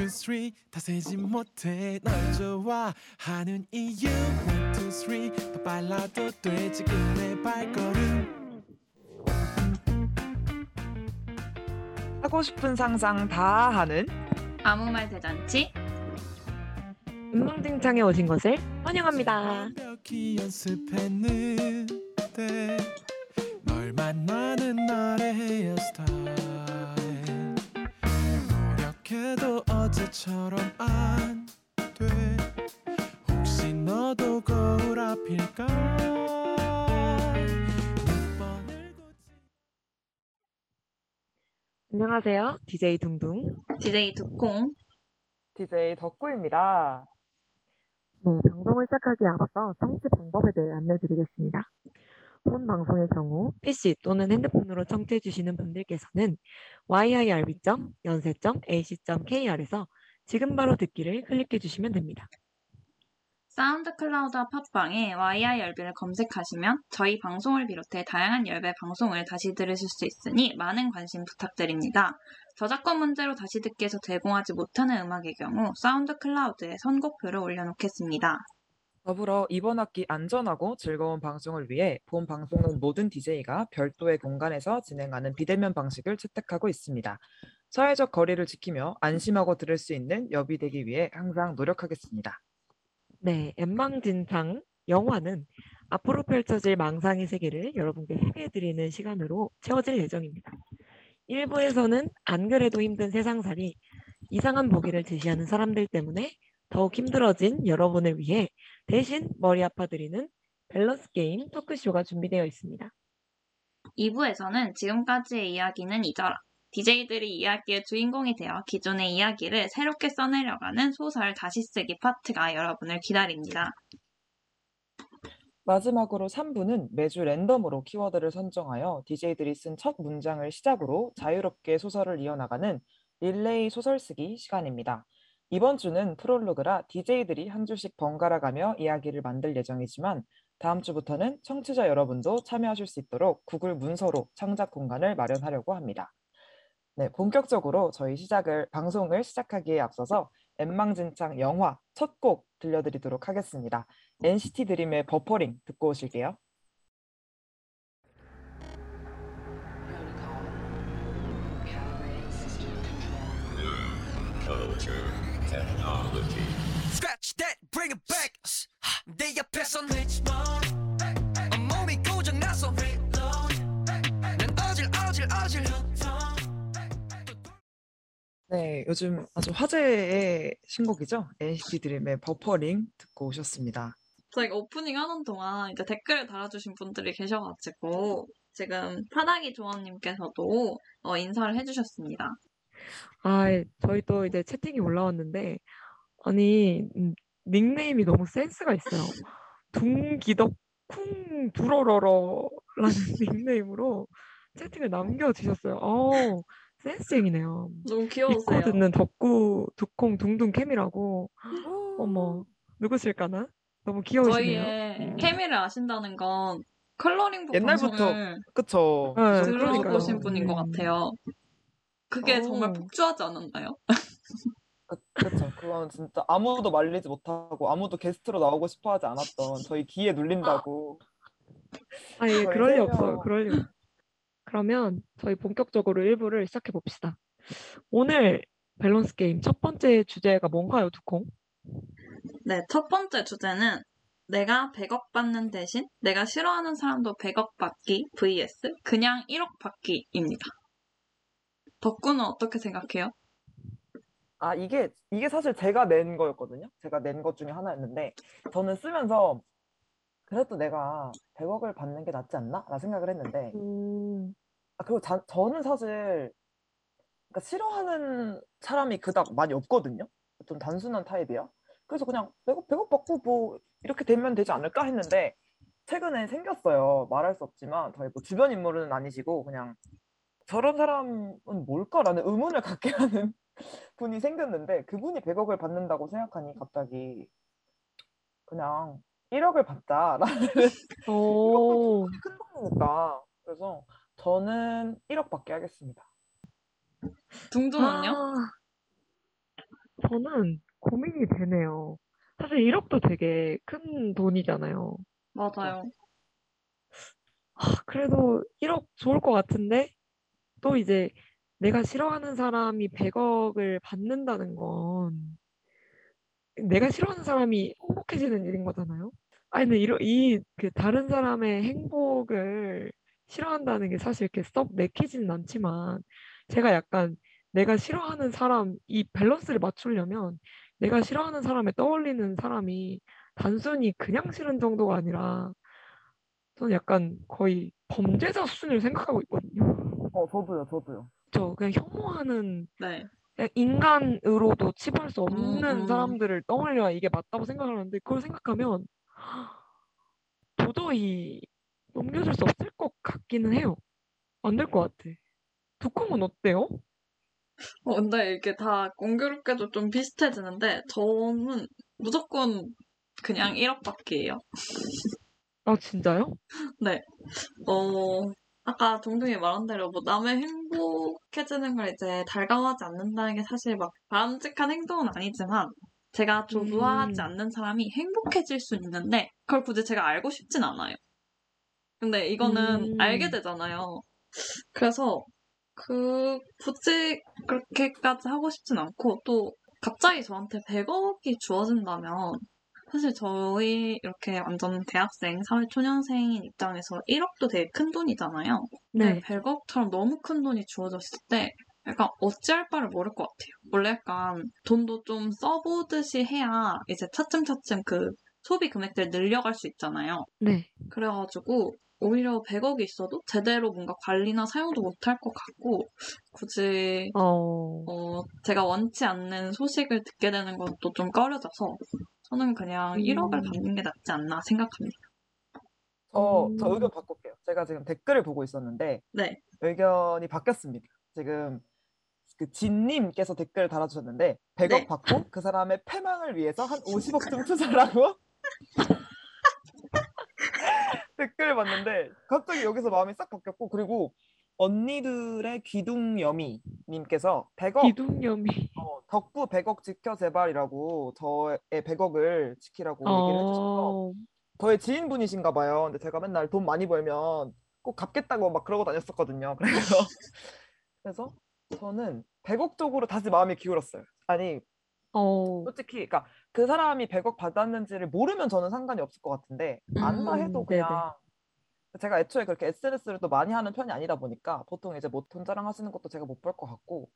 two, three. 다 세지 못해. 널 좋아하는 이유. One, two, three. 더 빨라도 돼 지금 내 발걸음. 하고 싶은 상상 다 하는 아무 말 대잔치? 운명등창에 오신 것을 환영합니다. 완벽히 연습했는데 널 만나는 날의 헤어스타일 노력해도 어제처럼 안 돼 혹시 너도 거울 앞일까 안녕하세요. DJ 둥둥. DJ 두콩 DJ 덕구입니다. 네, 방송을 시작하기에 앞서 청취 방법에 대해 안내드리겠습니다. 본 방송의 경우 PC 또는 핸드폰으로 청취해 주시는 분들께서는 yirb.yonsei.ac.kr에서 지금 바로 듣기를 클릭해 주시면 됩니다. SoundCloud와 팟빵에 YIRB를 검색하시면 저희 방송을 비롯해 다양한 YIRB 방송을 다시 들으실 수 있으니 많은 관심 부탁드립니다. 저작권 문제로 다시 듣기에서 제공하지 못하는 음악의 경우 SoundCloud에 선곡표를 올려놓겠습니다. 더불어 이번 학기 안전하고 즐거운 방송을 위해 본 방송은 모든 DJ가 별도의 공간에서 진행하는 비대면 방식을 채택하고 있습니다. 사회적 거리를 지키며 안심하고 들을 수 있는 여비 되기 위해 항상 노력하겠습니다. 네, 엠망진창 영화는 앞으로 펼쳐질 망상의 세계를 여러분께 소개해드리는 시간으로 채워질 예정입니다. 1부에서는 안 그래도 힘든 세상살이 이상한 보기를 제시하는 사람들 때문에 더욱 힘들어진 여러분을 위해 대신 머리 아파드리는 밸런스 게임 토크쇼가 준비되어 있습니다. 2부에서는 지금까지의 이야기는 잊어라. DJ들이 이야기의 주인공이 되어 기존의 이야기를 새롭게 써내려가는 소설 다시 쓰기 파트가 여러분을 기다립니다. 마지막으로 3부는 매주 랜덤으로 키워드를 선정하여 DJ들이 쓴 첫 문장을 시작으로 자유롭게 소설을 이어나가는 릴레이 소설 쓰기 시간입니다. 이번 주는 프롤로그라 DJ들이 한 주씩 번갈아 가며 이야기를 만들 예정이지만 다음 주부터는 청취자 여러분도 참여하실 수 있도록 구글 문서로 창작 공간을 마련하려고 합니다. 네, 본격적으로 저희 시작을 방송을 시작하기에 앞서서 엠망진창 영화 첫 곡 들려드리도록 하겠습니다. NCT 드림의 버퍼링 듣고 오실게요. Bring it back. 내 옆에선 온몸이 고장나서 난 어질 어질 어질 네, 요즘 아주 화제의 신곡이죠. NCT 드림의 버퍼링 듣고 오셨습니다. 저희가 오프닝 하는 동안 이제 댓글을 달아주신 분들이 계셔가지고 지금 파닥이 조원님께서도 어, 인사를 해주셨습니다. 아, 저희 또 이제 채팅이 올라왔는데, 아니, 음, 닉네임이 너무 센스가 있어요. 둥기덕 쿵 두러러러라는 닉네임으로 채팅을 남겨주셨어요. 어, 센스쟁이네요. 너무 귀여우세요. 듣는 덕구 두콩 둥둥 캠이라고. 어머, 누구실까나? 너무 귀여우시네요. 저희의 케미를 아신다는 건 컬러링북 옛날부터 그쵸? 네, 들어보신 그러니까요. 분인 것 음. 같아요. 그게 정말 어. 폭주하지 않았나요? 그- 그쵸. 그건 진짜 아무도 말리지 못하고 아무도 게스트로 나오고 싶어 하지 않았던 저희 기에 눌린다고. 아니, 저희 그럴 리 없어요. 명. 그럴 리 없- 그러면 저희 본격적으로 1부를 시작해 봅시다. 오늘 밸런스 게임 첫 번째 주제가 뭔가요, 두콩? 네, 첫 번째 주제는 내가 100억 받는 대신 내가 싫어하는 사람도 100억 받기 vs 그냥 1억 받기입니다. 덕구는 어떻게 생각해요? 아, 이게, 이게 사실 제가 낸 거였거든요. 제가 낸 것 중에 하나였는데, 저는 쓰면서, 그래도 내가 100억을 받는 게 낫지 않나? 라 생각을 했는데, 음, 아, 그리고 자- 저는 사실, 그러니까 싫어하는 사람이 그닥 많이 없거든요. 좀 단순한 타입이야. 그래서 그냥 100억, 100억 받고 뭐, 이렇게 되면 되지 않을까 했는데, 최근에 생겼어요. 말할 수 없지만, 저희 뭐 주변 인물은 아니시고, 그냥, 저런 사람은 뭘까라는 의문을 갖게 하는 분이 생겼는데 그분이 100억을 받는다고 생각하니 갑자기 그냥 1억을 받자라는 오, 큰 돈이니까 그래서 저는 1억 받게 하겠습니다. 둥둥은요? 아, 저는 고민이 되네요. 사실 1억도 되게 큰 돈이잖아요. 맞아요. 아, 그래도 1억 좋을 것 같은데 또 이제 내가 싫어하는 사람이 100억을 받는다는 건 내가 싫어하는 사람이 행복해지는 일인 거잖아요. 아니 근데 이러, 이, 그 다른 사람의 행복을 싫어한다는 게 사실 이렇게 썩 내키지는 않지만 제가 약간 내가 싫어하는 사람 이 밸런스를 맞추려면 내가 싫어하는 사람에 떠올리는 사람이 단순히 그냥 싫은 정도가 아니라 저는 약간 거의 범죄자 수준을 생각하고 있거든요. 어, 저도요, 저도요. 저 그냥 혐오하는 네. 그냥 인간으로도 치부할 수 없는 음, 음. 사람들을 떠올려야 이게 맞다고 생각을 하는데 그걸 생각하면 도저히 넘겨줄 수 없을 것 같기는 해요. 안 될 것 같아. 두콩은 어때요? 어, 근데 이게 다 공교롭게도 좀 비슷해지는데 저는 무조건 그냥 1억밖에예요. 아 진짜요? 어, 아까 동동이 말한 대로 뭐 남의 행복해지는 걸 이제 달가워하지 않는다는 게 사실 막 바람직한 행동은 아니지만 제가 좋아하지 음. 않는 사람이 행복해질 수 있는데 그걸 굳이 제가 알고 싶진 않아요. 근데 이거는 음. 알게 되잖아요. 그래서 그 굳이 그렇게까지 하고 싶진 않고 또 갑자기 저한테 100억이 주어진다면 사실 저희 이렇게 완전 대학생, 사회초년생인 입장에서 1억도 되게 큰 돈이잖아요. 네. 100억처럼 너무 큰 돈이 주어졌을 때 약간 어찌할 바를 모를 것 같아요. 원래 약간 돈도 좀 써보듯이 해야 이제 차츰차츰 그 소비 금액들 늘려갈 수 있잖아요. 네. 그래가지고 오히려 100억이 있어도 제대로 뭔가 관리나 사용도 못할 것 같고 굳이 어. 어, 제가 원치 않는 소식을 듣게 되는 것도 좀 꺼려져서 저는 그냥 음. 1억을 받는 게 낫지 않나 생각합니다. 저, 저 음. 의견 바꿀게요. 제가 지금 댓글을 보고 있었는데 네. 의견이 바뀌었습니다. 지금 그 진님께서 댓글 달아주셨는데 100억 네. 받고 그 사람의 패망을 위해서 한 50억쯤 투자라고 댓글을 봤는데 갑자기 여기서 마음이 싹 바뀌었고 그리고 언니들의 귀둥여미 님께서 100억 기둥염이. 어, 덕구 100억 지켜 제발이라고 저의 100억을 지키라고 얘기를 해주셔서 어. 저의 지인분이신가 봐요. 근데 제가 맨날 돈 많이 벌면 꼭 갚겠다고 막 그러고 다녔었거든요. 그래서 그래서 저는 100억 쪽으로 다시 마음이 기울었어요. 아니 어. 솔직히 그러니까 그 사람이 100억 받았는지를 모르면 저는 상관이 없을 것 같은데 안다 해도 음, 네네. 그냥 제가 애초에 그렇게 SNS를 또 많이 하는 편이 아니다 보니까 보통 이제 뭐 돈 자랑하시는 것도 제가 못 볼 것 같고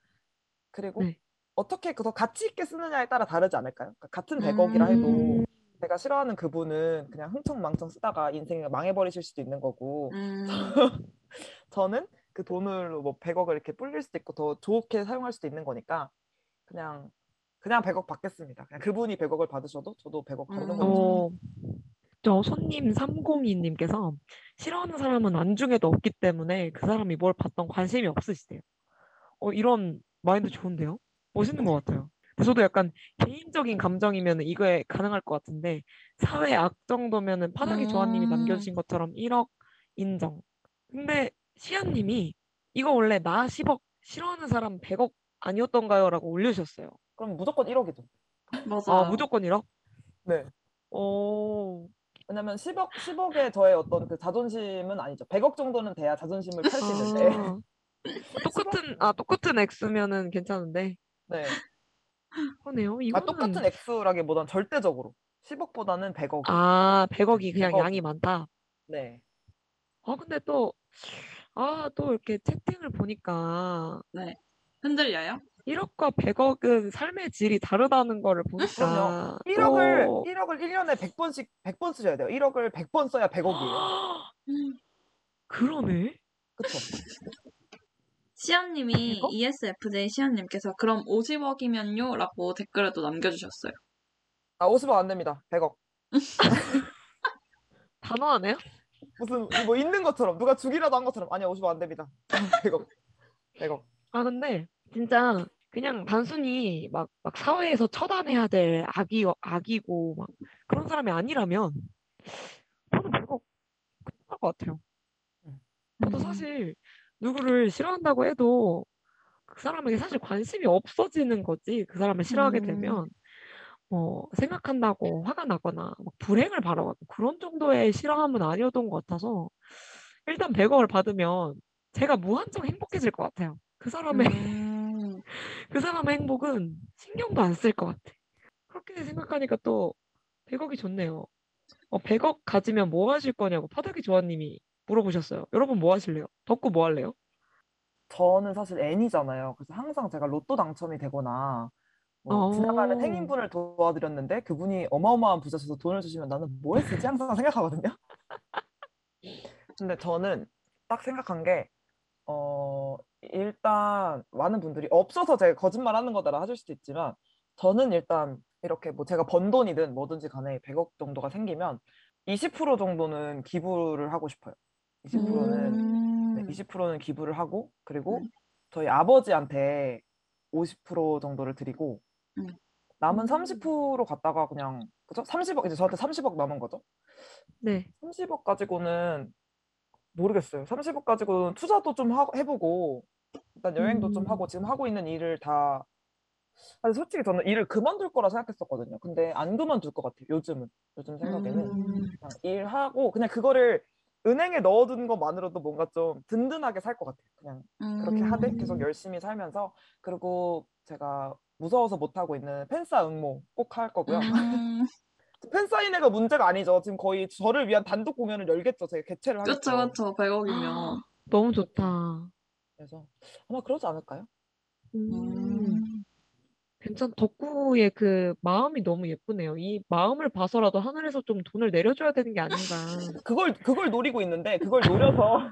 그리고 네. 어떻게 그더 가치 있게 쓰느냐에 따라 다르지 않을까요? 그러니까 같은 100억이라 해도 음. 제가 싫어하는 그분은 그냥 흥청망청 쓰다가 인생을 망해버리실 수도 있는 거고 음, 저는 그 돈으로 뭐 100억을 이렇게 불릴 수도 있고 더 좋게 사용할 수도 있는 거니까 그냥 그냥 100억 받겠습니다. 그냥 그분이 100억을 받으셔도 저도 100억 받는 음. 거죠. 어, 저 손님 302님께서 싫어하는 사람은 안중에도 없기 때문에 그 사람이 뭘 받던 관심이 없으시대요. 어, 이런 마인드 좋은데요? 멋있는 것 같아요. 근데 저도 약간 개인적인 감정이면 이거에 가능할 것 같은데 사회 악 정도면은 파닥이 조아님이 음. 남겨주신 것처럼 1억 인정. 근데 시아님이 이거 원래 나 10억 싫어하는 사람 100억 아니었던가요? 라고 올려주셨어요. 그럼 무조건 1억이죠. 맞아요. 아 무조건 1억? 네. 오. 왜냐면 10억 10억의 저의 어떤 그 자존심은 아니죠. 100억 정도는 돼야 자존심을 펼수 있는데. 아, 똑같은 아 똑같은 액수면은 괜찮은데 네. 그러네요. 아, 이거는 똑같은 액수라기보단 절대적으로 10억보다는 100억. 아 100억이 그냥 100억. 양이 많다. 네. 아 근데 또 아 또 이렇게 채팅을 보니까 흔들려요? 1억과 100억은 삶의 질이 다르다는 거를 보니까 1억을 또 1억을 1년에 100번씩 100번 쓰셔야 돼요. 1억을 100번 써야 100억이에요. 음. 그러네. 그쵸? 시연님이 이거? ESFJ 시연님께서 그럼 50억이면요? 라고 댓글에도 남겨주셨어요. 아, 50억 안 됩니다. 100억. 단호하네요. 무슨 뭐 있는 것처럼 누가 주기라도 한 것처럼 아니야 50억 안 됩니다. 100억. 100억. 아 근데 진짜 그냥 단순히 막, 막 사회에서 처단해야 될 악이 악이고 막 그런 사람이 아니라면 저는 100억 괜찮을 것 같아요. 음. 저도 사실 누구를 싫어한다고 해도 그 사람에게 사실 관심이 없어지는 거지. 그 사람을 싫어하게 음. 되면 뭐 생각한다고 화가 나거나 막 불행을 바라고 그런 정도의 싫어함은 아니었던 것 같아서 일단 100억을 받으면 제가 무한정 행복해질 것 같아요. 그 사람의 음, 그 사람의 행복은 신경도 안 쓸 것 같아. 그렇게 생각하니까 또 100억이 좋네요. 어, 100억 가지면 뭐 하실 거냐고 파덕이 조아님이 물어보셨어요. 여러분 뭐 하실래요? 덕구 뭐 할래요? 저는 사실 N이잖아요. 그래서 항상 제가 로또 당첨이 되거나 뭐 지나가는 어. 행인분을 도와드렸는데 그분이 어마어마한 부자셔서 돈을 주시면 나는 뭐 했을지 항상 생각하거든요. 근데 저는 딱 생각한 게 어, 일단 많은 분들이 없어서 제가 거짓말하는 거다라 하실 수도 있지만 저는 일단 이렇게 뭐 제가 번 돈이든 뭐든지 간에 100억 정도가 생기면 20% 정도는 기부를 하고 싶어요. 20%는 음, 네, 20%는 기부를 하고 그리고 음. 저희 아버지한테 50% 정도를 드리고 음. 남은 30% 갖다가 그냥 그죠? 30억 이제 저한테 30억 남은 거죠. 네. 30억 가지고는 모르겠어요. 30억 가지고는 투자도 좀 하, 해보고 일단 여행도 좀 음. 하고 지금 하고 있는 일을 다 아니 솔직히 저는 일을 그만둘 거라 생각했었거든요. 근데 안 그만둘 것 같아요. 요즘은 요즘 생각에는 음, 그냥 일하고 그냥 그거를 은행에 넣어두는 것만으로도 뭔가 좀 든든하게 살 것 같아요. 그냥 그렇게 하되 계속 음. 열심히 살면서 그리고 제가 무서워서 못 하고 있는 팬싸 응모 꼭 할 거고요. 음, 팬사인회가 문제가 아니죠. 지금 거의 저를 위한 단독 공연을 열겠죠. 제가 개최를 하겠죠. 그쵸, 그쵸. 100억이면. 너무 좋다. 그래서 아마 그러지 않을까요? 음. 음, 괜찮, 덕구의 그 마음이 너무 예쁘네요. 이 마음을 봐서라도 하늘에서 좀 돈을 내려줘야 되는 게 아닌가. 그걸 그걸 노리고 있는데 그걸 노려서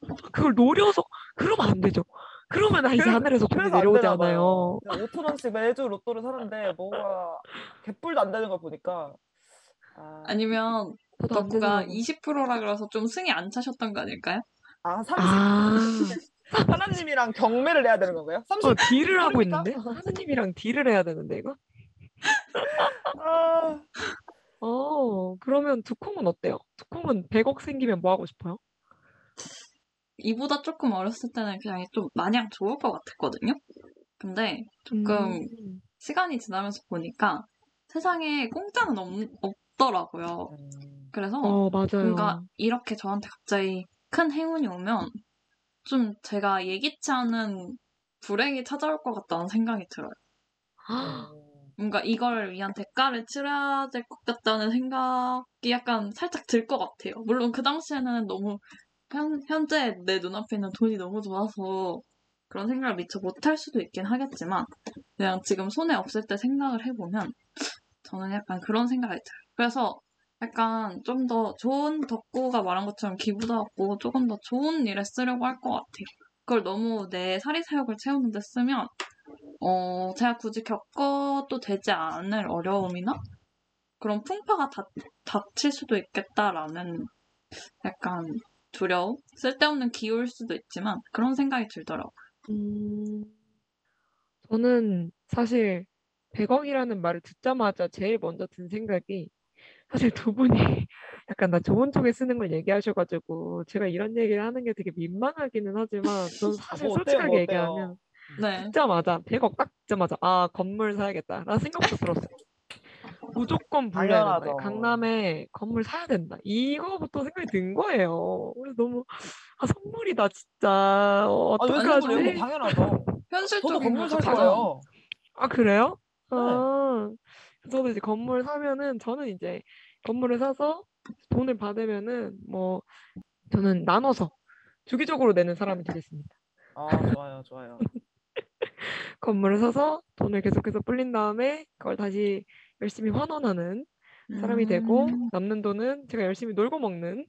그걸 노려서, 그러면 안 되죠. 그러면 아, 이제 하늘에서 돈이. 않아요. 5천 원씩 매주 로또를 사는데 뭐가 개뿔도 안 되는 걸 보니까 아, 아니면 덕구가 되더라고. 20%라 그래서 좀 승이 안 차셨던 거 아닐까요? 아 30. 아, 하나님이랑 경매를 해야 되는 건가요? 30. 어, 딜을 하고? 있는데? 하느님이랑 딜을 해야 되는데, 이거? 아, 어, 그러면 두콩은 어때요? 두콩은 100억 생기면 뭐 하고 싶어요? 이보다 조금 어렸을 때는 그냥 좀 마냥 좋을 것 같았거든요. 근데 조금 음, 시간이 지나면서 보니까 세상에 공짜는 없, 없더라고요. 음, 그래서 어, 맞아요. 뭔가 이렇게 저한테 갑자기 큰 행운이 오면 좀 제가 예기치 않은 불행이 찾아올 것 같다는 생각이 들어요. 아, 뭔가 이걸 위한 대가를 치러야 될 것 같다는 생각이 약간 살짝 들 것 같아요. 물론 그 당시에는 너무 현, 현재 내 눈앞에 있는 돈이 너무 좋아서 그런 생각을 미처 못할 수도 있긴 하겠지만 그냥 지금 손에 없을 때 생각을 해보면 저는 약간 그런 생각이 들어요. 그래서 약간 좀 더 좋은 덕구가 말한 것처럼 기부도 하고 조금 더 좋은 일에 쓰려고 할 것 같아요. 그걸 너무 내 사리사욕을 채우는데 쓰면 어, 제가 굳이 겪어도 되지 않을 어려움이나 그런 풍파가 닥, 닥칠 수도 있겠다라는 약간 두려움? 쓸데없는 기울 수도 있지만 그런 생각이 들더라고요. 음, 저는 사실 100억이라는 말을 듣자마자 제일 먼저 든 생각이 사실 두 분이 약간 나 좋은 쪽에 쓰는 걸 얘기하셔가지고 제가 이런 얘기를 하는 게 되게 민망하기는 하지만 저는 사실 뭐 어때요, 솔직하게 뭐 어때요? 얘기하면 네. 듣자마자 100억 딱 듣자마자 아 건물 사야겠다 라는 생각부터 들었어요. 무조건 불려야 된다. 당연하죠. 강남에 건물 사야 된다. 이거부터 생각이 든 거예요. 그래서 너무 아 선물이다 진짜 어, 아, 왜 어떡하지? 뭐 당연하죠. 현실적인 건물 살. 거예요. 아 그래요? 네. 아 저도 이제 건물 사면은 저는 이제 건물을 사서 돈을 받으면은 뭐 저는 나눠서 주기적으로 내는 사람이 되겠습니다. 아, 좋아요, 좋아요. 건물을 사서 돈을 계속해서 불린 다음에 그걸 다시 열심히 환원하는 사람이 되고 음, 남는 돈은 제가 열심히 놀고 먹는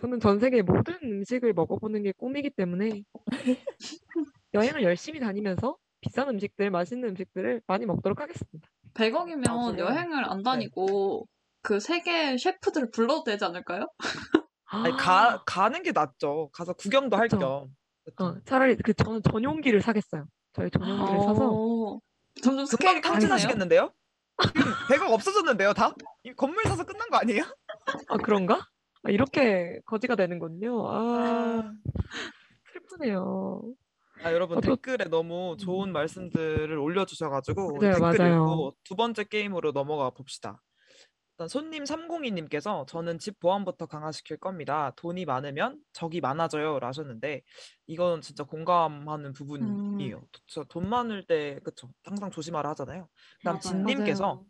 저는 전 세계 모든 음식을 먹어보는 게 꿈이기 때문에 여행을 열심히 다니면서 비싼 음식들, 맛있는 음식들을 많이 먹도록 하겠습니다. 100억이면 나중에- 여행을 안 다니고 그 세계 셰프들을 불러도 되지 않을까요? 아니, 가, 가는 게 낫죠. 가서 구경도 할. 겸. 어, 차라리 그 저는 전용기를 사겠어요. 저희 전용기를 사서 어, 점점 스케일이. 탕진하시겠는데요? 100억 없어졌는데요, 다? 이 건물 사서 끝난 거 아니에요? 아 그런가? 아, 이렇게 거지가 되는군요. 아 슬프네요. 아, 여러분 어, 저- 댓글에 너무 좋은 말씀들을 올려주셔가지고 맞아요, 댓글 맞아요. 읽고 두 번째 게임으로 넘어가 봅시다. 일단 손님 302님께서 저는 집 보안부터 강화시킬 겁니다. 돈이 많으면 적이 많아져요. 라셨는데 이건 진짜 공감하는 부분이에요. 저돈 많을 때 그쵸 항상 조심하라 하잖아요. 그다음 맞아요. 진님께서.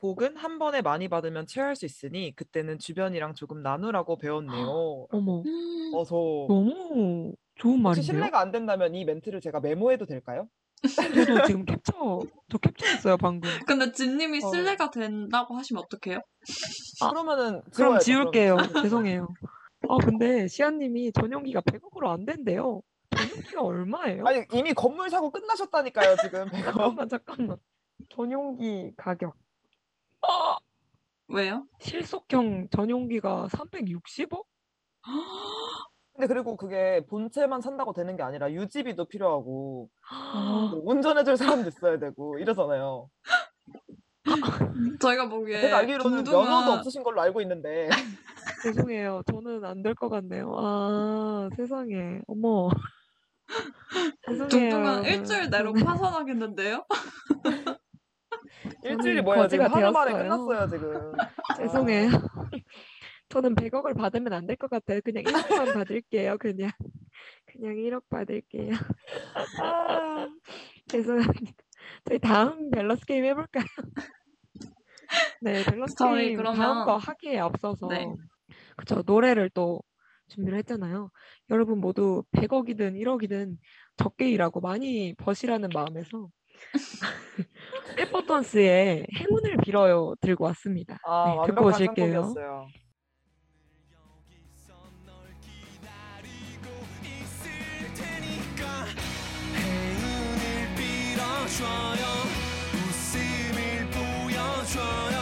복은 한 번에 많이 받으면 체할 수 있으니 그때는 주변이랑 조금 나누라고 배웠네요. 어머, 음, 어, 저 너무 좋은 말인데요? 신뢰가 안 된다면 이 멘트를 제가 메모해도 될까요? 저도 지금 캡처, 저 캡처했어요, 방금. 근데 진님이 어. 신뢰가 된다고 하시면 어떡해요? 아, 그러면은 그럼 지워야죠. 지울게요. 그럼. 죄송해요. 아, 근데 시아님이 전용기가 100억으로 안 된대요. 전용기가 얼마예요? 아니 이미 건물 사고 끝나셨다니까요 지금 100억. 잠깐만, 잠깐만. 전용기 가격. 아, 왜요? 실속형 전용기가 360억? 근데 그리고 그게 본체만 산다고 되는 게 아니라 유지비도 필요하고 아, 뭐 운전해줄 사람도 있어야 되고 이러잖아요. 저희가 보기에 제가 알기로는 면허도 동등한 없으신 걸로 알고 있는데 죄송해요. 저는 안 될 것 같네요. 아, 세상에. 어머. 죄송해요. 둥둥한 여러분. 일주일 내로 파산하겠는데요? 일주일이 뭐예요? 지금 하루 만에. 끝났어요 지금. 죄송해요. 저는 100억을 받으면 안 될 것 같아요. 그냥 1억만 받을게요. 그냥. 그냥 1억 받을게요. 아, 죄송합니다. 저희 다음 밸런스 게임 해볼까요? 네, 밸런스 게임 그러면- 다음 거 하기에 앞서서 네. 그쵸 노래를 또 준비를 했잖아요. 여러분 모두 100억이든 1억이든 적게 일하고 많이 버시라는 마음에서 페퍼톤스의 행운을 빌어요 들고 왔습니다. 아 네, 듣고 완벽한 오실게요. 빌어줘요. 웃음을 보여줘요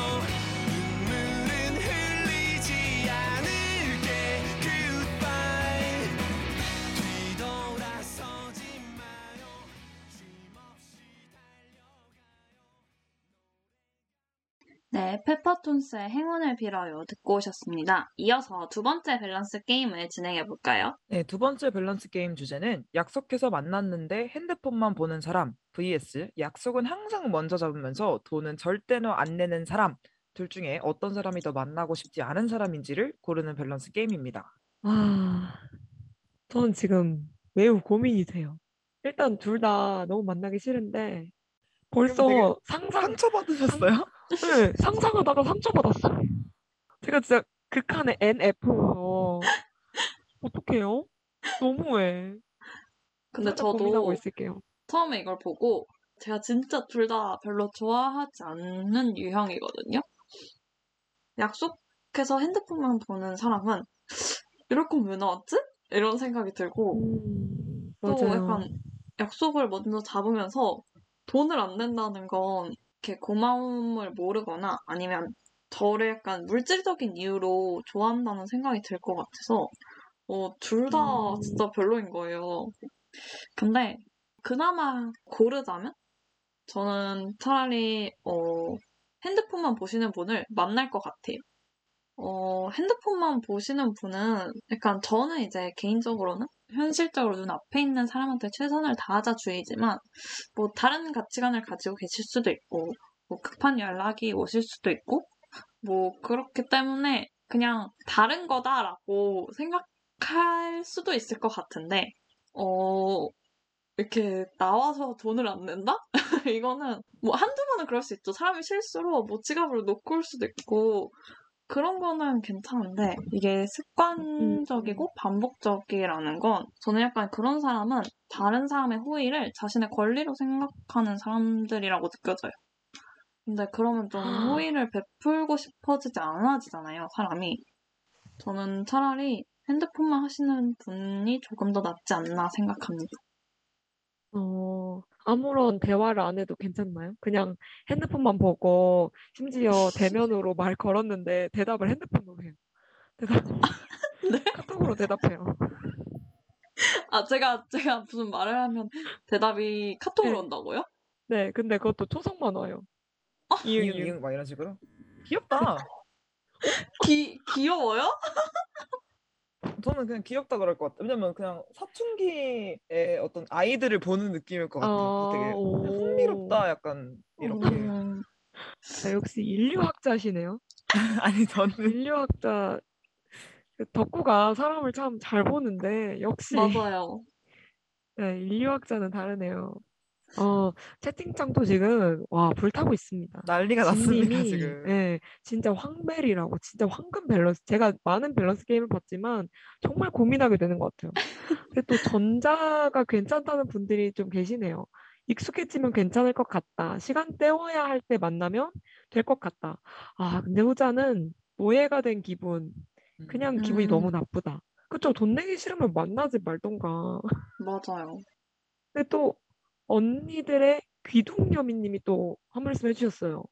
네, 페퍼톤스의 행운을 빌어요 듣고 오셨습니다. 이어서 두 번째 밸런스 게임을 진행해 볼까요? 네, 두 번째 밸런스 게임 주제는 약속해서 만났는데 핸드폰만 보는 사람 vs 약속은 항상 먼저 잡으면서 돈은 절대로 안 내는 사람 둘 중에 어떤 사람이 더 만나고 싶지 않은 사람인지를 고르는 밸런스 게임입니다. 아, 전 지금 매우 고민이 돼요. 일단 둘 다 너무 만나기 싫은데 벌써 되게 상상 상처받으셨어요? 네, 상상하다가 상처받았어요. 제가 진짜 극한의 NF여서 어떡해요? 너무해. 근데 살짝 고민하고 저도 있을게요. 처음에 이걸 보고 제가 진짜 둘 다 별로 좋아하지 않는 유형이거든요. 약속해서 핸드폰만 보는 사람은 이럴 거면 왜 나왔지? 이런 생각이 들고 음, 또 맞아요. 약간 약속을 먼저 잡으면서 돈을 안 낸다는 건 이렇게 고마움을 모르거나 아니면 저를 약간 물질적인 이유로 좋아한다는 생각이 들 것 같아서 어, 둘다 음. 진짜 별로인 거예요. 근데 그나마 고르자면 저는 차라리 어, 핸드폰만 보시는 분을 만날 것 같아요. 어, 핸드폰만 보시는 분은 약간 저는 이제 개인적으로는 현실적으로 눈앞에 있는 사람한테 최선을 다하자 주의지만 뭐 다른 가치관을 가지고 계실 수도 있고 뭐 급한 연락이 오실 수도 있고 뭐 그렇기 때문에 그냥 다른 거다라고 생각할 수도 있을 것 같은데 어 이렇게 나와서 돈을 안 낸다? 이거는 뭐 한두 번은 그럴 수 있죠. 사람이 실수로 뭐 지갑을 놓고 올 수도 있고 그런 거는 괜찮은데 이게 습관적이고 반복적이라는 건 저는 약간 그런 사람은 다른 사람의 호의를 자신의 권리로 생각하는 사람들이라고 느껴져요. 근데 그러면 좀 호의를 베풀고 싶어지지 않아지잖아요, 사람이. 저는 차라리 핸드폰만 하시는 분이 조금 더 낫지 않나 생각합니다. 어, 아무런 대화를 안 해도 괜찮나요? 그냥 핸드폰만 보고 심지어 대면으로 말 걸었는데 대답을 핸드폰으로 해요. 대답 네? 카톡으로 대답해요. 아, 제가, 제가 무슨 말을 하면 대답이 카톡으로 네. 온다고요? 네, 근데 그것도 초성만 와요. 이응 이응 이응. 막 이런 식으로 귀엽다. 기, 귀여워요? 저는 그냥 귀엽다 그럴 것 같아요. 왜냐면 그냥 사춘기의 어떤 아이들을 보는 느낌일 것 같아요. 되게 오. 흥미롭다 약간 이렇게. 음, 아, 역시 인류학자시네요. 아니 저는 인류학자 그 덕구가 사람을 참 잘 보는데 역시 맞아요. 네, 인류학자는 다르네요. 어, 채팅창도 지금 와 불타고 있습니다. 난리가 났습니다 진님이 지금. 예, 진짜 황벨이라고 진짜 황금 밸런스 제가 많은 밸런스 게임을 봤지만 정말 고민하게 되는 것 같아요. 근데 또 전자가 괜찮다는 분들이 좀 계시네요. 익숙해지면 괜찮을 것 같다. 시간 때워야 할 때 만나면 될 것 같다. 아, 근데 후자는 노예가 된 기분, 그냥 기분이 음. 너무 나쁘다. 그쵸? 돈 내기 싫으면 만나지 말던가. 맞아요. 근데 또 언니들의 귀둥여미님이 또 한 말씀 해주셨어요.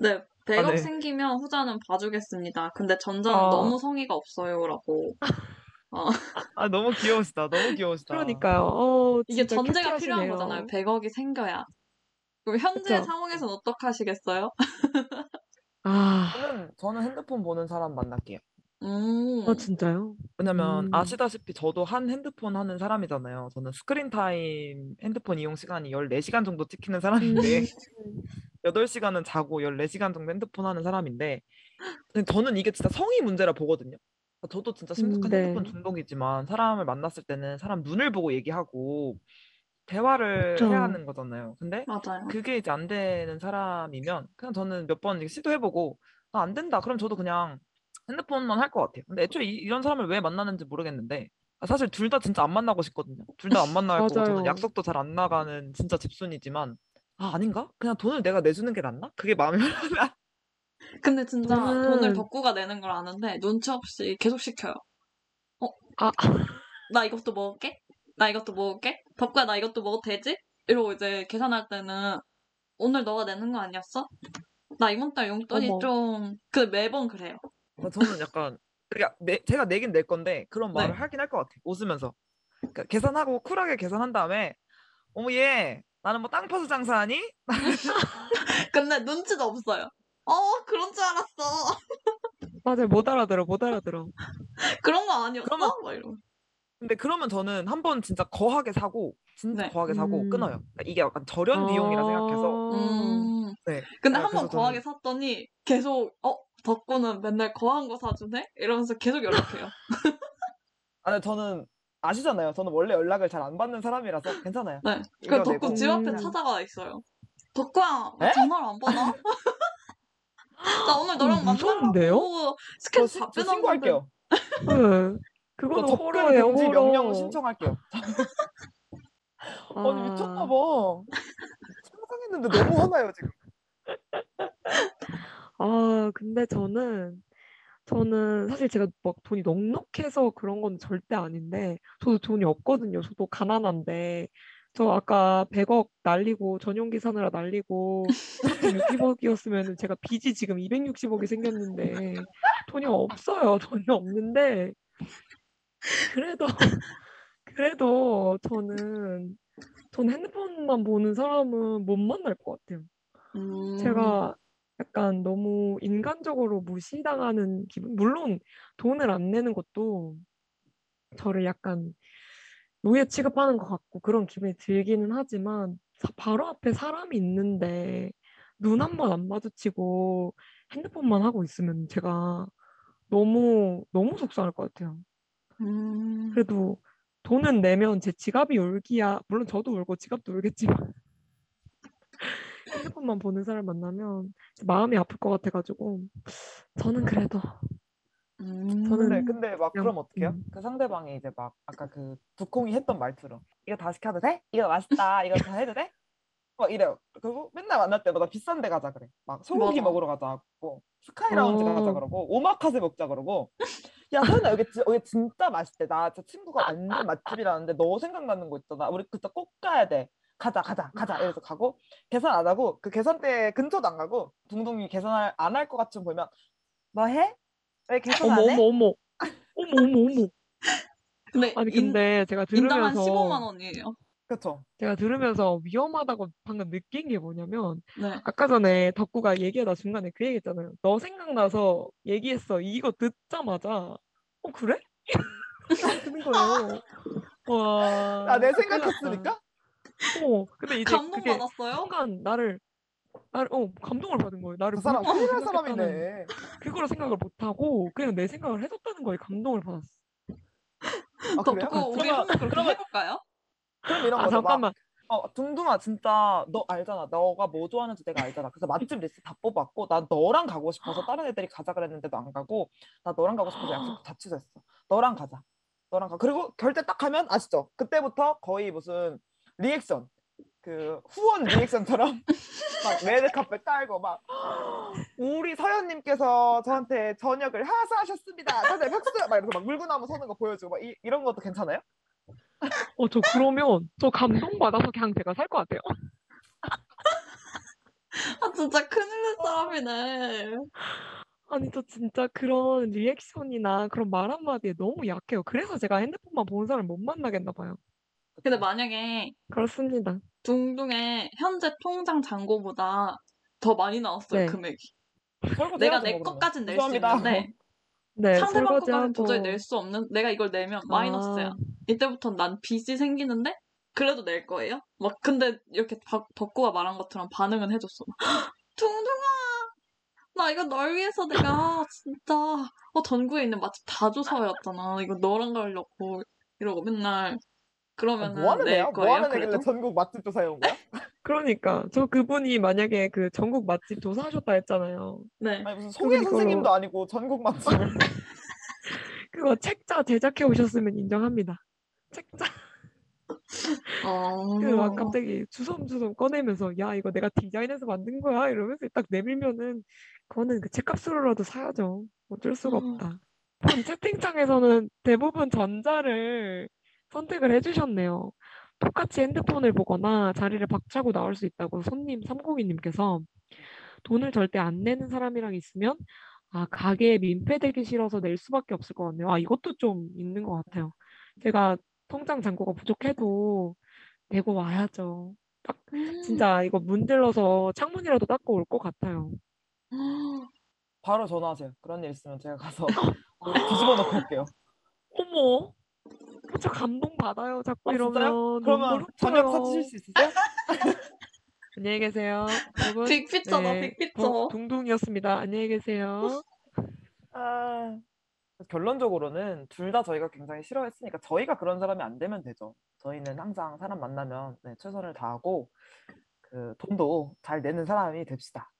네, 100억 네. 생기면 후자는 봐주겠습니다. 근데 전자는 아. 너무 성의가 없어요라고. 아 너무 귀여우시다. 너무 귀여우시다. 그러니까요. 어, 이게 전제가 필요한 큐트하시네요. 거잖아요. 100억이 생겨야. 그럼 현재 그쵸. 상황에선 어떡하시겠어요? 아, 저는 저는 핸드폰 보는 사람 만날게요. 음, 어, 진짜요? 왜냐면 음. 아시다시피 저도 한 핸드폰 하는 사람이잖아요. 저는 screen time 핸드폰 이용 시간이 14시간 정도 찍히는 사람인데 음. 8시간은 자고 14시간 정도 핸드폰 하는 사람인데 근데 저는 이게 진짜 성의 문제라 보거든요. 그러니까 저도 진짜 심각한 음, 핸드폰 네. 중독이지만 사람을 만났을 때는 사람 눈을 보고 얘기하고 대화를. 해야 하는 거잖아요. 근데 맞아요. 그게 이제 안 되는 사람이면 그냥 저는 몇 번 시도해보고 아, 안 된다. 그럼 저도 그냥 핸드폰만 할 것 같아요. 근데 애초에 이, 이런 사람을 왜 만나는지 모르겠는데 아, 사실 둘 다 진짜 안 만나고 싶거든요. 둘 다 안 만날 거고 저는. 약속도 잘 안 나가는 진짜 집순이지만 아 아닌가? 그냥 돈을 내가 내주는 게 낫나? 그게 마음이 편하면 근데 진짜 저는- 돈을 덕구가 내는 걸 아는데 눈치 없이 계속 시켜요. 아, 나 이것도 먹을게? 나 이것도 먹을게? 덕구야 나 이것도 먹어도 되지? 이러고 이제 계산할 때는 오늘 너가 내는 거 아니었어? 나 이번 달 용돈이 어머. 좀그 매번 그래요. 아, 저는 약간 그러니까 내, 제가 내긴 낼 건데 그런 말을 네. 하긴 할 것 같아요. 웃으면서 그러니까 계산하고 쿨하게 계산한 다음에 어머 얘 나는 뭐 땅 파서 장사하니? 근데 눈치도 없어요. 어 그런 줄 알았어. 맞아요. 못 알아들어, 못 알아들어. 그런 거 아니었어? 그러면- 막 이러고. 근데 그러면 저는 한 번 진짜 거하게 사고 진짜 네. 거하게 사고 음. 끊어요. 그러니까 이게 약간 절연 비용이라 생각해서 음. 네. 근데 아, 한번 그래서 거하게 저는- 샀더니 계속 어 덕구는 맨날 거한 거 사주네? 이러면서 계속 연락해요. 아, 근데 저는 아시잖아요. 저는 원래 연락을 잘 안 받는 사람이라서 괜찮아요. 네. 그. 덕구 집 앞에 음. 찾아가 있어요. 덕구야 왜 에? 전화를 안 받아? 나 오늘 너랑? 만나려고 저, 스케줄 시, 다저 빼놨는데 신고할게요. 네. 접근 호러예요, 금지 호러. 명령 신청할게요. 아니 미쳤나 아, 봐. 상상했는데 너무 화나요 지금. 아, 근데 저는, 저는 사실 제가 막 돈이 넉넉해서 그런 건 절대 아닌데, 저도 돈이 없거든요. 저도 가난한데, 저 아까 100억 날리고, 전용기 사느라 날리고, 360억이었으면 제가 빚이 지금 260억이 생겼는데, 돈이 없어요. 돈이 없는데, 그래도, 그래도 저는, 전 핸드폰만 보는 사람은 못 만날 것 같아요. 음. 제가 약간 너무 인간적으로 무시당하는 기분. 물론 돈을 안 내는 것도 저를 약간 노예 취급하는 것 같고 그런 기분이 들기는 하지만 사- 바로 앞에 사람이 있는데 눈 한 번 안 마주치고 핸드폰만 하고 있으면 제가 너무 너무 속상할 것 같아요. 음. 그래도 돈은 내면 제 지갑이 울기야. 물론 저도 울고 지갑도 울겠지만 핸드폰만 보는 사람 만나면 마음이 아플 것 같아가지고 저는 그래도 음. 저는 근데 근데 막 그냥, 그럼 어떡해요? 음. 그 상대방이 이제 막 아까 그 두콩이 했던 말투로 이거 다 시켜도 돼? 이거 맛있다. 이거 다 해도 돼? 막 이래요. 그리고 맨날 만날 때마다 비싼 데 가자 그래. 막 소고기 맞아. 먹으러 가자 고 스카이 라운지 어. 가자 그러고 오마카세 먹자 그러고 야 서연아 여기, 지- 여기 진짜 맛있대. 나저 친구가 완전 맛집이라는데 너 생각나는 거 있잖아. 우리 그때 꼭 가야 돼. 가자 가자 가자 이래서 가고 계산 안 하고 그 계산대 근처도 안 가고 둥둥이 계산 안할 것 같으면 보면 뭐 해? 왜 계산 어머 안 해? 어머 어머 어머 어머 어머 근데 아니 인, 근데 제가 인당 한 들으면서 15만 원이에요. 그쵸? 제가 들으면서 위험하다고 방금 느낀 게 뭐냐면 네. 아까 전에 덕구가 얘기하다 중간에 그 얘기했잖아요. 너 생각나서 얘기했어. 이거 듣자마자 어 그래? 드는 거예요. 와. 아, 내 큰일 생각했으니까? 어, 근데 이제 감동 그게 받았어요? 순간 나를 나를 어 감동을 받은 거예요. 나를 그 사람 물고기 큰일 날 생각했다는 사람이네. 그거를 생각을 못 하고 그냥 내 생각을 해줬다는 거에 감동을 받았어. 아, 더 그래요? 듣고 우리 그러면, 한번 그렇게 그러면, 해볼까요? 그럼 이런 아 거죠. 막, 잠깐만. 어, 둥둥아, 진짜, 너 알잖아. 너가 뭐 좋아하는지 내가 알잖아. 그래서 맛집 리스트 다 뽑았고, 나 너랑 가고 싶어서 다른 애들이 가자 그랬는데도 안 가고, 나 너랑 가고 싶어서 약속 다 취소했어. 너랑 가자. 너랑 가. 그리고 결제 딱 하면 아시죠? 그때부터 거의 무슨 리액션, 그 후원 리액션처럼 막 레드카펫 깔고 막 우리 서현님께서 저한테 저녁을 하사하셨습니다. 다들 박수! 막 이러면서 막 물구나무 서는 거 보여주고 막 이, 이런 것도 괜찮아요? 어 저 그러면 저 감동 받아서 그냥 제가 살 것 같아요. 아 진짜 큰일 날 사람이네. 아니 저 진짜 그런 리액션이나 그런 말 한마디에 너무 약해요. 그래서 제가 핸드폰만 보는 사람을 못 만나겠나 봐요. 근데 만약에 그렇습니다. 둥둥의 현재 통장 잔고보다 더 많이 나왔어요 네. 금액이. 내가 내. 것까진 낼 수. 있는데 네, 상대방 설거지하고 도저히 낼 수 없는 내가 이걸 내면 마이너스야. 아, 이때부터 난 빚이 생기는데 그래도 낼 거예요? 막 근데 이렇게 박- 덕구가 말한 것처럼 반응은 해줬어. 둥둥아 나 이거 널 위해서 내가 진짜 어 전구에 있는 맛집 다 조사해왔잖아. 이거 너랑 가려고 이러고 맨날 아, 그러면은 뭐 하는 낼 애야? 뭐 거예요? 하는 애길래 그래도? 전국 맛집 조사해 온 거야? 그러니까 저 그분이 만약에 그 전국 맛집 조사하셨다 했잖아요. 네. 아니 무슨 송혜 그분이 선생님도 아니고 전국 맛집을 그거 책자 제작해 오셨으면 인정합니다. 책자 어. 그막 갑자기 주섬주섬 꺼내면서 야 이거 내가 디자인해서 만든 거야 이러면서 딱 내밀면은 그거는 그 책값으로라도 사야죠. 어쩔 수가 음. 없다. 본 채팅창에서는 대부분 전자를 선택을 해주셨네요. 똑같이 핸드폰을 보거나 자리를 박차고 나올 수 있다고 손님 302님께서 돈을 절대 안 내는 사람이랑 있으면 아 가게에 민폐되기 싫어서 낼 수밖에 없을 것 같네요. 아 이것도 좀 있는 것 같아요. 제가 통장 잔고가 부족해도 내고 와야죠. 딱 음. 진짜 이거 문질러서 창문이라도 닦고 올 것 같아요. 바로 전화하세요. 그런 일 있으면 제가 가서 뒤집어 놓고 올게요. 어머, 저 감동 받아요. 자꾸 아? 이러면 그러면 저녁. 사주실 수 있으세요? 안녕히 계세요, 여러분. 빅피처다 네, 빅피처. 동- 둥둥이었습니다. 안녕히 계세요. 아, 결론적으로는 둘 다 저희가 굉장히 싫어했으니까 저희가 그런 사람이 안 되면 되죠. 저희는 항상 사람 만나면 네, 최선을 다하고 그 돈도 잘 내는 사람이 됩시다.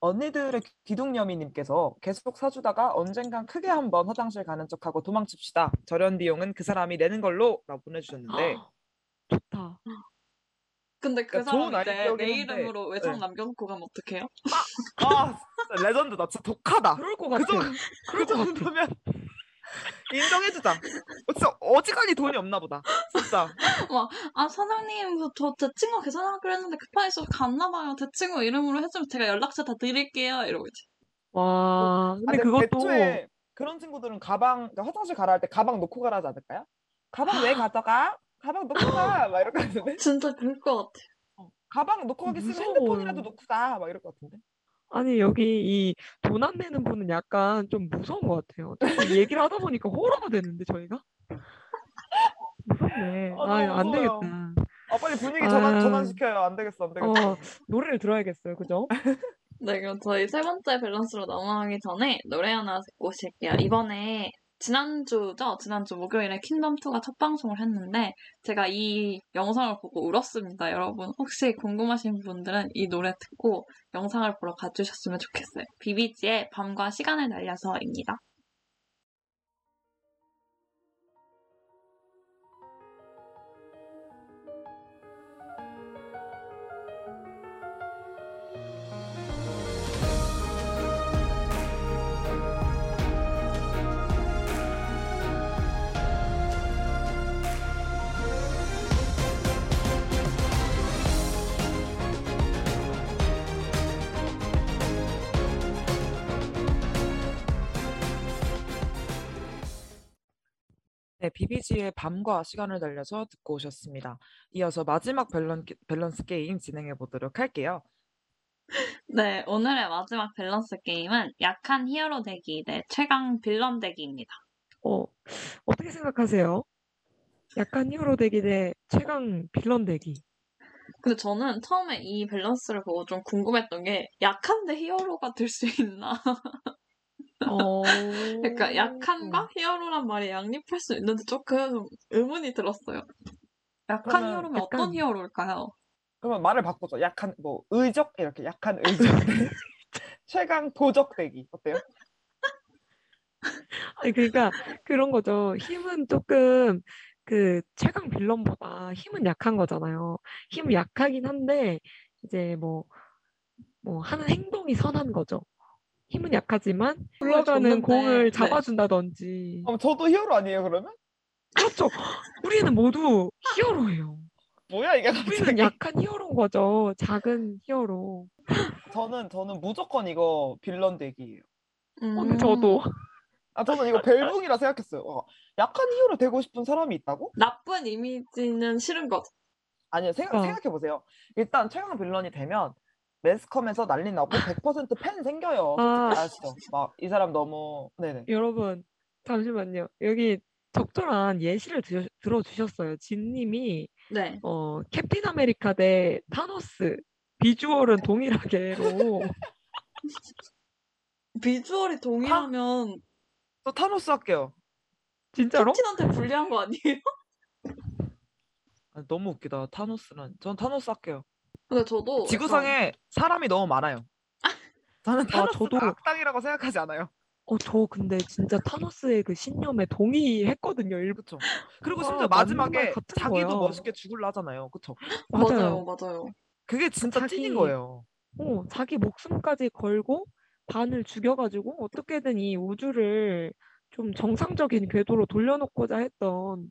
언니들의 기둥여미님께서 계속 사주다가 언젠간 크게 한번 화장실 가는 척하고 도망칩시다. 절연 비용은 그 사람이 내는 걸로 라고 보내주셨는데 좋다. 근데 그 그러니까 사람 이제 내 한데, 이름으로 외상 네. 남겨놓고 가면 어떡해요? 아 진짜 레전드다. 진짜 독하다. 그럴 것그 같아. 정도, 그 같아. 정도면 인정해주자. 어, 진짜 어지간히 돈이 없나 보다. 진짜. 아 사장님 저 제 친구 계산하기로 했는데 급하게 있어서 갔나 봐요. 제 친구 이름으로 해주면 제가 연락처 다 드릴게요. 이러고 이제. 와, 아, 근데 근데 그것도 그런 친구들은 가방 그러니까 화장실 가라 할 때 가방 놓고 가라 하지 않을까요? 가방 왜 가져가? 가방 놓고 가! 막 이럴 것 같은데? 진짜 그럴 것 같아. 어, 가방 놓고 가기 싫으면 무서워. 핸드폰이라도 놓고 가! 막 이럴 것 같은데? 아니 여기 이 돈 안 내는 분은 약간 좀 무서운 것 같아요. 자꾸 얘기를 하다 보니까 호러가 되는데 저희가 무섭네. 아, 아, 너무 안 무서워요. 되겠다. 아 빨리 분위기 전환, 아. 전환시켜요. 안 되겠어 안 되겠어. 어, 노래를 들어야겠어요. 그죠? 네, 그럼 저희 세 번째 밸런스로 넘어가기 전에 노래 하나 듣고 오실게요. 이번에 지난주죠? 지난주 목요일에 킹덤2가 첫 방송을 했는데 제가 이 영상을 보고 울었습니다. 여러분 혹시 궁금하신 분들은 이 노래 듣고 영상을 보러 가주셨으면 좋겠어요. 비비지의 밤과 시간을 날려서입니다. 네, BBG의 밤과 시간을 달려서 듣고 오셨습니다. 이어서 마지막 밸런, 밸런스 게임 진행해 보도록 할게요. 네, 오늘의 마지막 밸런스 게임은 약한 히어로 되기 대 최강 빌런 대기입니다. 어, 어떻게 생각하세요? 약한 히어로 되기 대 최강 빌런 대기. 근데 저는 처음에 이 밸런스를 보고 좀 궁금했던 게 약한데 히어로가 될 수 있나? 어... 그러니까 약한과 히어로란 말이 양립할 수 있는데 조금 의문이 들었어요. 약한 그러면 히어로면 어떤 약간- 히어로일까요? 그러면 말을 바꾸죠. 약한 뭐 의적 이렇게 약한 의적 최강 도적 대기 어때요? 아니 그러니까 그런 거죠. 힘은 조금 그 최강 빌런보다 힘은 약한 거잖아요. 힘은 약하긴 한데 이제 뭐뭐 하는 행동이 선한 거죠. 힘은 약하지만 굴러가는 공을 네. 잡아준다든지. 그럼 저도 히어로 아니에요 그러면? 그렇죠. 우리는 모두 히어로예요. 뭐야 이게 우리는 갑자기? 약한 히어로인 거죠. 작은 히어로. 저는 저는 무조건 이거 빌런 대기예요. 음, 어, 저도 아 저는 이거 벨붕이라 생각했어요. 와, 약한 히어로 되고 싶은 사람이 있다고? 나쁜 이미지는 싫은 거죠. 아니요 생각 어. 생각해 보세요. 일단 최강 villain이 되면 매스컴에서 난리 나고 100%팬 생겨요. 아. 아시죠? 막 이 사람 너무 네네. 여러분 잠시만요. 여기 적절한 예시를 드셔, 들어 주셨어요. 진님이 네. 어, 캡틴 아메리카 대 타노스 visual은 동일하게로 visual이 동일하면 저 타노스 할게요. 진짜로? 캡틴한테 불리한 거 아니에요? 아, 너무 웃기다. 타노스는 전 타노스 할게요. 근데 저도 약간 지구상에 사람이 너무 많아요. 저는 타노스가 저도. 악당이라고 생각하지 않아요. 어, 저 근데 진짜 타노스의 그 신념에 동의했거든요. 일부 그쵸? 그리고 맞는 말 마지막에 자기도 거야. 멋있게 죽을라 하잖아요. 그쵸? 맞아요, 맞아요. 맞아요. 그게 진짜 자기- 찐인 거예요. 어, 자기 목숨까지 걸고 반을 죽여가지고 어떻게든 이 우주를 좀 정상적인 궤도로 돌려놓고자 했던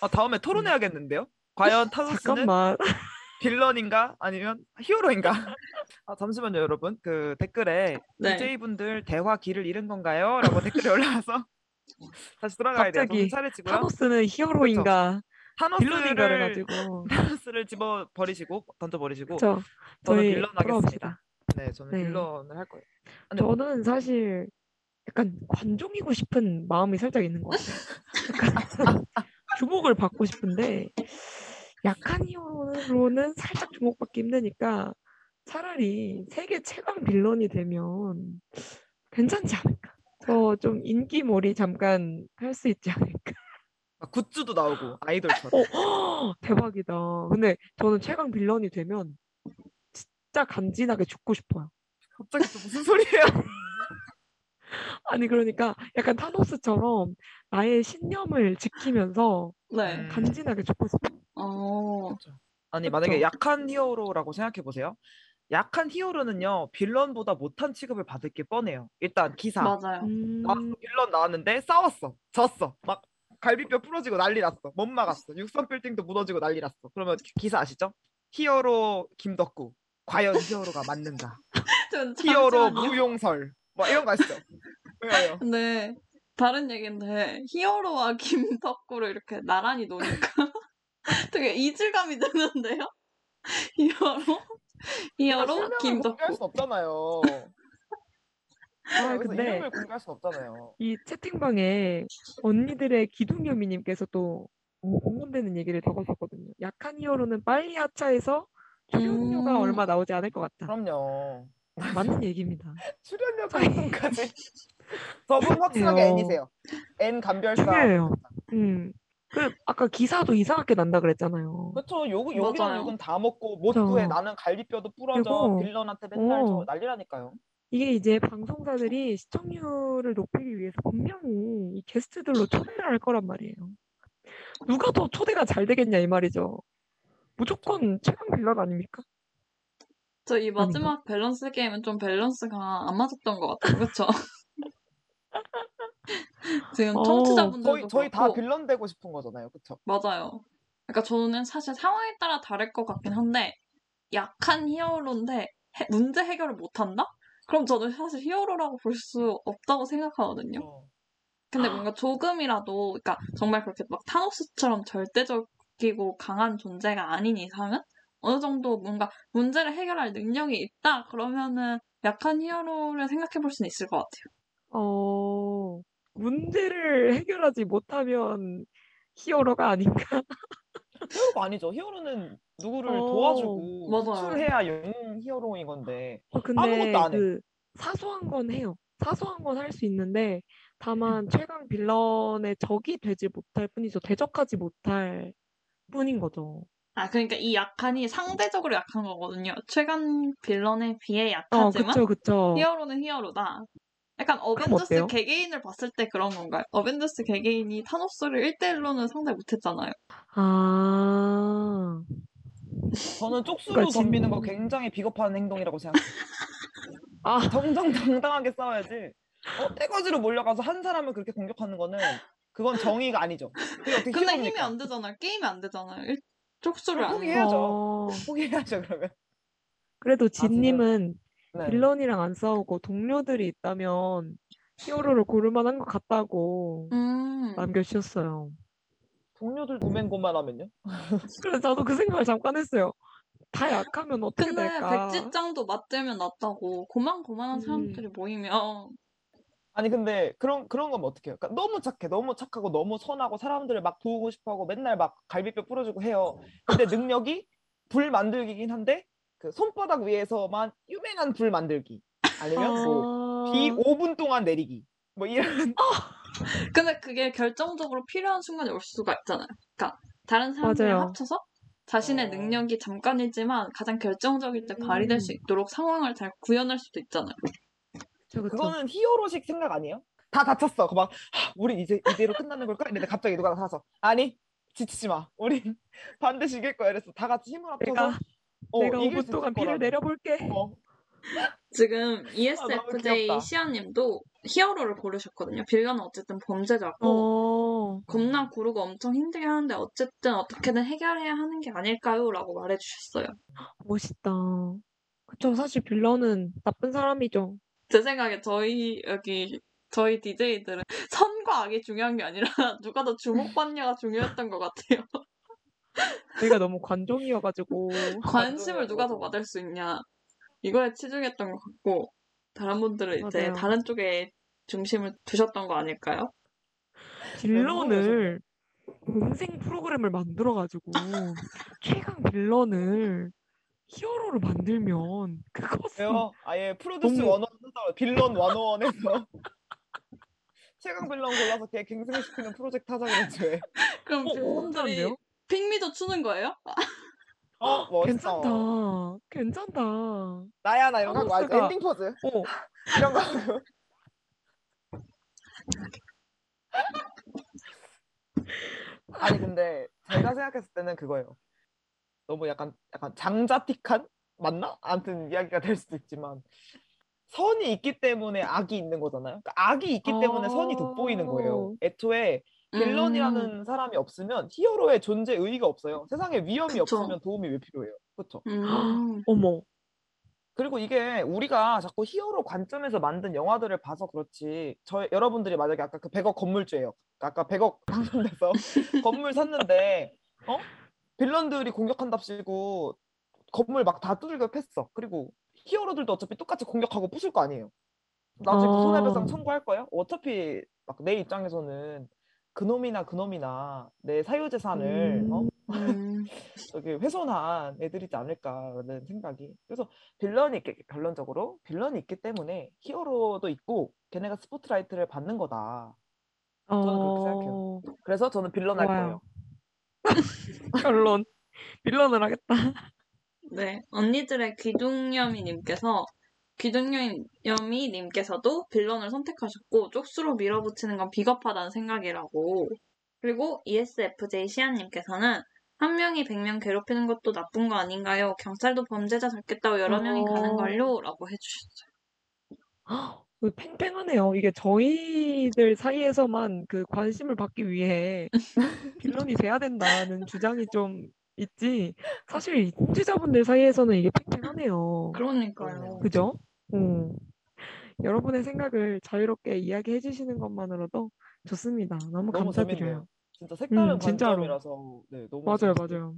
아, 다음에 토론해야겠는데요? 과연 타노스는 잠깐만 빌런인가 아니면 히어로인가? 아, 잠시만요, 여러분. 그 댓글에 네. DJ분들 대화 길을 잃은 건가요? 라고 댓글이 올라와서 다시 돌아가야 돼요. 갑자기 정신 차리시고요. 타노스는 히어로인가 빌런인가를 타노스를 가지고 타노스를 집어 버리시고 던져 버리시고 저는 저희 빌런. 하겠습니다. 네, 저는 네. 빌런을 할 거예요. 네. 저는 사실 약간 관종이고 싶은 마음이 살짝 있는 것 같아요. 약간 주목을 받고 싶은데 약한 히어로는 살짝 주목받기 힘드니까 차라리 세계 최강 빌런이 되면 괜찮지 않을까? 저 좀 인기몰이 잠깐 할 수 있지 않을까? 아, 굿즈도 나오고 아이돌처럼. 어, 대박이다. 근데 저는 최강 빌런이 되면 진짜 간지나게 죽고 싶어요. 갑자기 또 무슨 소리예요? 아니 그러니까 약간 타노스처럼 나의 신념을 지키면서 네. 음. 간지나게 죽고 싶어. 어, 아니 그쵸. 만약에 약한 히어로라고 생각해 보세요. 약한 히어로는요 빌런보다 못한 취급을 받을 게 뻔해요. 일단 기사 맞아요. 음, 나왔어 빌런 나왔는데 싸웠어 졌어 막 갈비뼈 부러지고 난리 났어 못 막았어 육선 빌딩도 무너지고 난리 났어. 그러면 기- 기사 아시죠? 히어로 김덕구 과연 히어로가 맞는가? 전 히어로. 무용설 뭐 이런 거 아시죠? 왜요? 근데 다른 얘기인데 히어로와 김덕구를 이렇게 나란히 놓으니까 되게 이질감이 드는데요? 히어로? 히어로? 실명을 공개할 김덕구. 순 없잖아요. 아, 근데 이름을 공개할 순 없잖아요. 이 채팅방에 언니들의 기둥여미님께서 또 공감되는 얘기를 적으셨거든요. 약한 히어로는 빨리 하차해서 출연료가 음. 얼마 나오지 않을 것 같다. 그럼요. 맞는 얘기입니다. 출연료 방송까지. 저분 확실하게 그래요. N이세요. N 감별사. 중요해요. 음. 그 아까 기사도 이상하게 난다 그랬잖아요. 그렇죠. 맞아요. 욕은 다 먹고 못 구해. 그쵸. 나는 갈비뼈도 부러져. 그리고, 빌런한테 맨날 어. 저 난리라니까요. 이게 이제 방송사들이 시청률을 높이기 위해서 분명히 이 게스트들로 초대를 할 거란 말이에요. 누가 더 초대가 잘 되겠냐 이 말이죠. 무조건 최강 빌런 아닙니까? 저 이 마지막 밸런스 게임은 좀 밸런스가 안 맞았던 것 같아요. 그쵸? 지금 어, 청취자분들도 저희 저희 다 빌런 되고 싶은 거잖아요. 그렇죠? 맞아요. 그러니까 저는 사실 상황에 따라 다를 것 같긴 한데 약한 히어로인데 해- 문제 해결을 못한다? 그럼 저는 사실 히어로라고 볼 수 없다고 생각하거든요. 어. 근데 뭔가 조금이라도, 그러니까 정말 그렇게 막 타노스처럼 절대적이고 강한 존재가 아닌 이상은 어느 정도 뭔가 문제를 해결할 능력이 있다? 그러면은 약한 히어로를 생각해 볼 수는 있을 것 같아요. 어, 문제를 해결하지 못하면 히어로가 아닌가? 히어로가 아니죠. 히어로는 누구를 어, 도와주고 맞아요. 수출해야 영웅 히어로인 건데. 어, 근데 아무것도 안 해. 그 사소한 건 해요. 사소한 건 할 수 있는데 음. 다만 최강 빌런의 적이 되지 못할 뿐이죠. 대적하지 못할 뿐인 거죠. 아, 그러니까 이 약한이 상대적으로 약한 거거든요. 최강 빌런에 비해 어, 약하지만 그쵸, 그쵸. 히어로는 히어로다. 약간 어벤져스? 개개인을 봤을 때 그런 건가요? 어벤져스 개개인이 타노스를 1대1로는 상대 못했잖아요. 아, 저는 쪽수로 그러니까 진- 덤비는 거 굉장히 비겁한 행동이라고 생각해요. 아, 정정당당하게 싸워야지. 어, 떼거지로 몰려가서 한 사람을 그렇게 공격하는 거는 그건 정의가 아니죠. 그게 어떻게 근데 힘이 히어로입니까? 안 되잖아요. 게임이 안 되잖아요. 일- 쪽수를 그럼 안 포기해요. 해요. 해야죠. 어, 포기해야죠 그러면. 그래도 진님은 네. 빌런이랑 안 싸우고 동료들이 있다면 히어로를 고를 만한 것 같다고 음. 남겨주셨어요. 동료들 고맨고만하면요? 그래서 저도 그 생각을 잠깐 했어요. 다 약하면 어떻게 근데 될까? 백지장도 맞들면 낫다고 고만고만한 음. 사람들이 모이면 아니 근데 그런 그런 거면 어떡해요? 그러니까 너무 착해, 너무 착하고 너무 선하고 사람들을 막 도우고 싶어하고 맨날 막 갈비뼈 부러지고 해요. 근데 능력이 불 만들기긴 한데 그 손바닥 위에서만 유명한 불 만들기 아니면 뭐 아, 비 5분 동안 내리기 뭐 이런 근데 그게 결정적으로 필요한 순간이 올 수가 있잖아요. 그러니까 다른 사람들이 맞아요. 합쳐서 자신의 어. 능력이 잠깐이지만 가장 결정적일 때 발휘될 수 음. 있도록 상황을 잘 구현할 수도 있잖아요. 그쵸, 그쵸. 그거는 히어로식 생각 아니에요? 다 다쳤어. 그막 우리 이제 이대로 끝나는 걸까? 이랬는데 갑자기 누가 나타나서 아니 지치지 마. 우린 반드시 이길 거야. 이래서 다 같이 힘을 합쳐서 내가 어, 내가 이길 5분 수 동안 거라고. 내려볼게. 어, 지금 E 아, ESFJ 귀엽다. 시아님도 히어로를 고르셨거든요. 빌런은 어쨌든 범죄자고 어, 겁나 고르고 엄청 힘들게 하는데 어쨌든 어떻게든 해결해야 하는 게 아닐까요? 라고 말해주셨어요. 멋있다. 그쵸, 사실 빌런은 나쁜 사람이죠. 제 생각에 저희 여기 저희 DJ들은 선과 악이 중요한 게 아니라 누가 더 주목받냐가 중요했던 것 같아요. 저희가 너무 관종이어가지고. 관심을 누가 더. 받을 수 있냐 이거에 치중했던 것 같고 다른 분들은 이제 맞아요. 다른 쪽에 중심을 두셨던 거 아닐까요? 빌런을 음생 프로그램을 만들어가지고 최강 빌런을 히어로로 만들면 그것은 왜요? 아예 프로듀스 너무- 원원 빌런 원원에서 최강 빌런 골라서 걔 갱생시키는 프로젝트 하자 그랬지 왜? 그럼 어, 분들이 괜찮은데요? Pick Me도 추는 거예요? 어 멋있어. 괜찮다. 괜찮다. 나야 나 이런 거 알지? 타노스가- 엔딩 포즈 어, 이런 거. 아니 근데 제가 생각했을 때는 그거예요. 너무 약간 약간 장자틱한 맞나? 아무튼 이야기가 될 수도 있지만 선이 있기 때문에 악이 있는 거잖아요. 그러니까 악이 있기 때문에 선이 돋보이는 거예요. 어. 애초에 음, 빌런이라는 사람이 없으면 히어로의 존재 의의가 없어요. 세상에 위험이 그쵸. 없으면 도움이 왜 필요해요? 그렇죠? 음, 어머. 그리고 이게 우리가 자꾸 히어로 관점에서 만든 영화들을 봐서 그렇지 저 여러분들이 만약에 아까 그 100억 건물주예요. 아까 100억 당첨돼서 건물 샀는데 어? 빌런들이 공격한답시고 건물 막 다 두들겨 팼어. 그리고 히어로들도 어차피 똑같이 공격하고 부술 거 아니에요. 나중에 그 어. 손해배상 청구할 거야? 어차피 막 내 입장에서는 그놈이나 그놈이나 내 사유재산을 어? 음. 저기 훼손한 애들이지 않을까라는 생각이. 그래서 빌런이 있게 결론적으로 빌런이 있기 때문에 히어로도 있고 걔네가 스포트라이트를 받는 거다. 저는 그렇게 생각해요. 어, 그래서 저는 빌런 할. 거예요. 결론. 빌런을 하겠다. 네, 언니들의 귀둥여미님께서 귀둥여미님께서도 빌런을 선택하셨고 쪽수로 밀어붙이는 건 비겁하다는 생각이라고. 그리고 ESFJ 시안님께서는 한 명이 100명 괴롭히는 것도 나쁜 거 아닌가요? 경찰도 범죄자 잡겠다고 여러 명이 가는 어. 걸요? 라고 해주셨어요. 그 팽팽하네요. 이게 저희들 사이에서만 그 관심을 받기 위해 빌런이 돼야 된다는 주장이 좀 있지. 사실 통제자분들 사이에서는 이게 팽팽하네요. 그러니까요. 그죠? 음. 여러분의 생각을 자유롭게 이야기해 주시는 것만으로도 좋습니다. 너무 너무 감사드려요. 재밌네요. 진짜 색다른 음, 진짜로. 관점이라서 네, 너무 맞아요, 맞아요.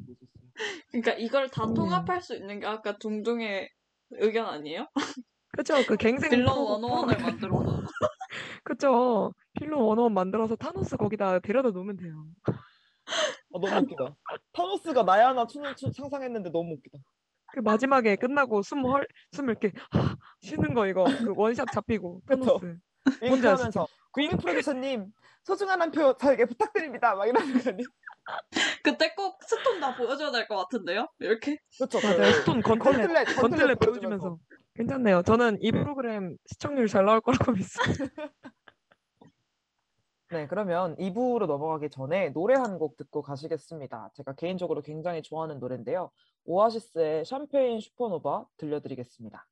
그러니까 이걸 다 음. 통합할 수 있는 게 아까 둥둥의 의견 아니에요? 그쵸? 그 갱생 빌런 원어원을 만들어. 그쵸? 필러 원어원 만들어서 타노스 거기다 데려다 놓으면 돼요. 아, 너무 웃기다. 타노스가 나야나 춤을 추- 상상했는데 너무 웃기다. 그 마지막에 끝나고 숨 헐, 숨 이렇게 하, 쉬는 거 이거 그 원샷 잡히고 그쵸. 타노스. 뭔지 아시죠? 하면서 국민 프로듀서님 소중한 한 표 저에게 부탁드립니다. 막 이러는 거 아니에요? 그때 꼭 stone 다 보여줘야 될 것 같은데요? 이렇게? 그렇죠. 맞아요. 스톤 건틀렛 건틀렛 건틀렛 보여주면서. 보여주면서 괜찮네요. 저는 이 프로그램 시청률 잘 나올 거라고 믿습니다. 네, 그러면 2부로 넘어가기 전에 노래 한 곡 듣고 가시겠습니다. 제가 개인적으로 굉장히 좋아하는 노래인데요. 오아시스의 샴페인 슈퍼노바 들려드리겠습니다.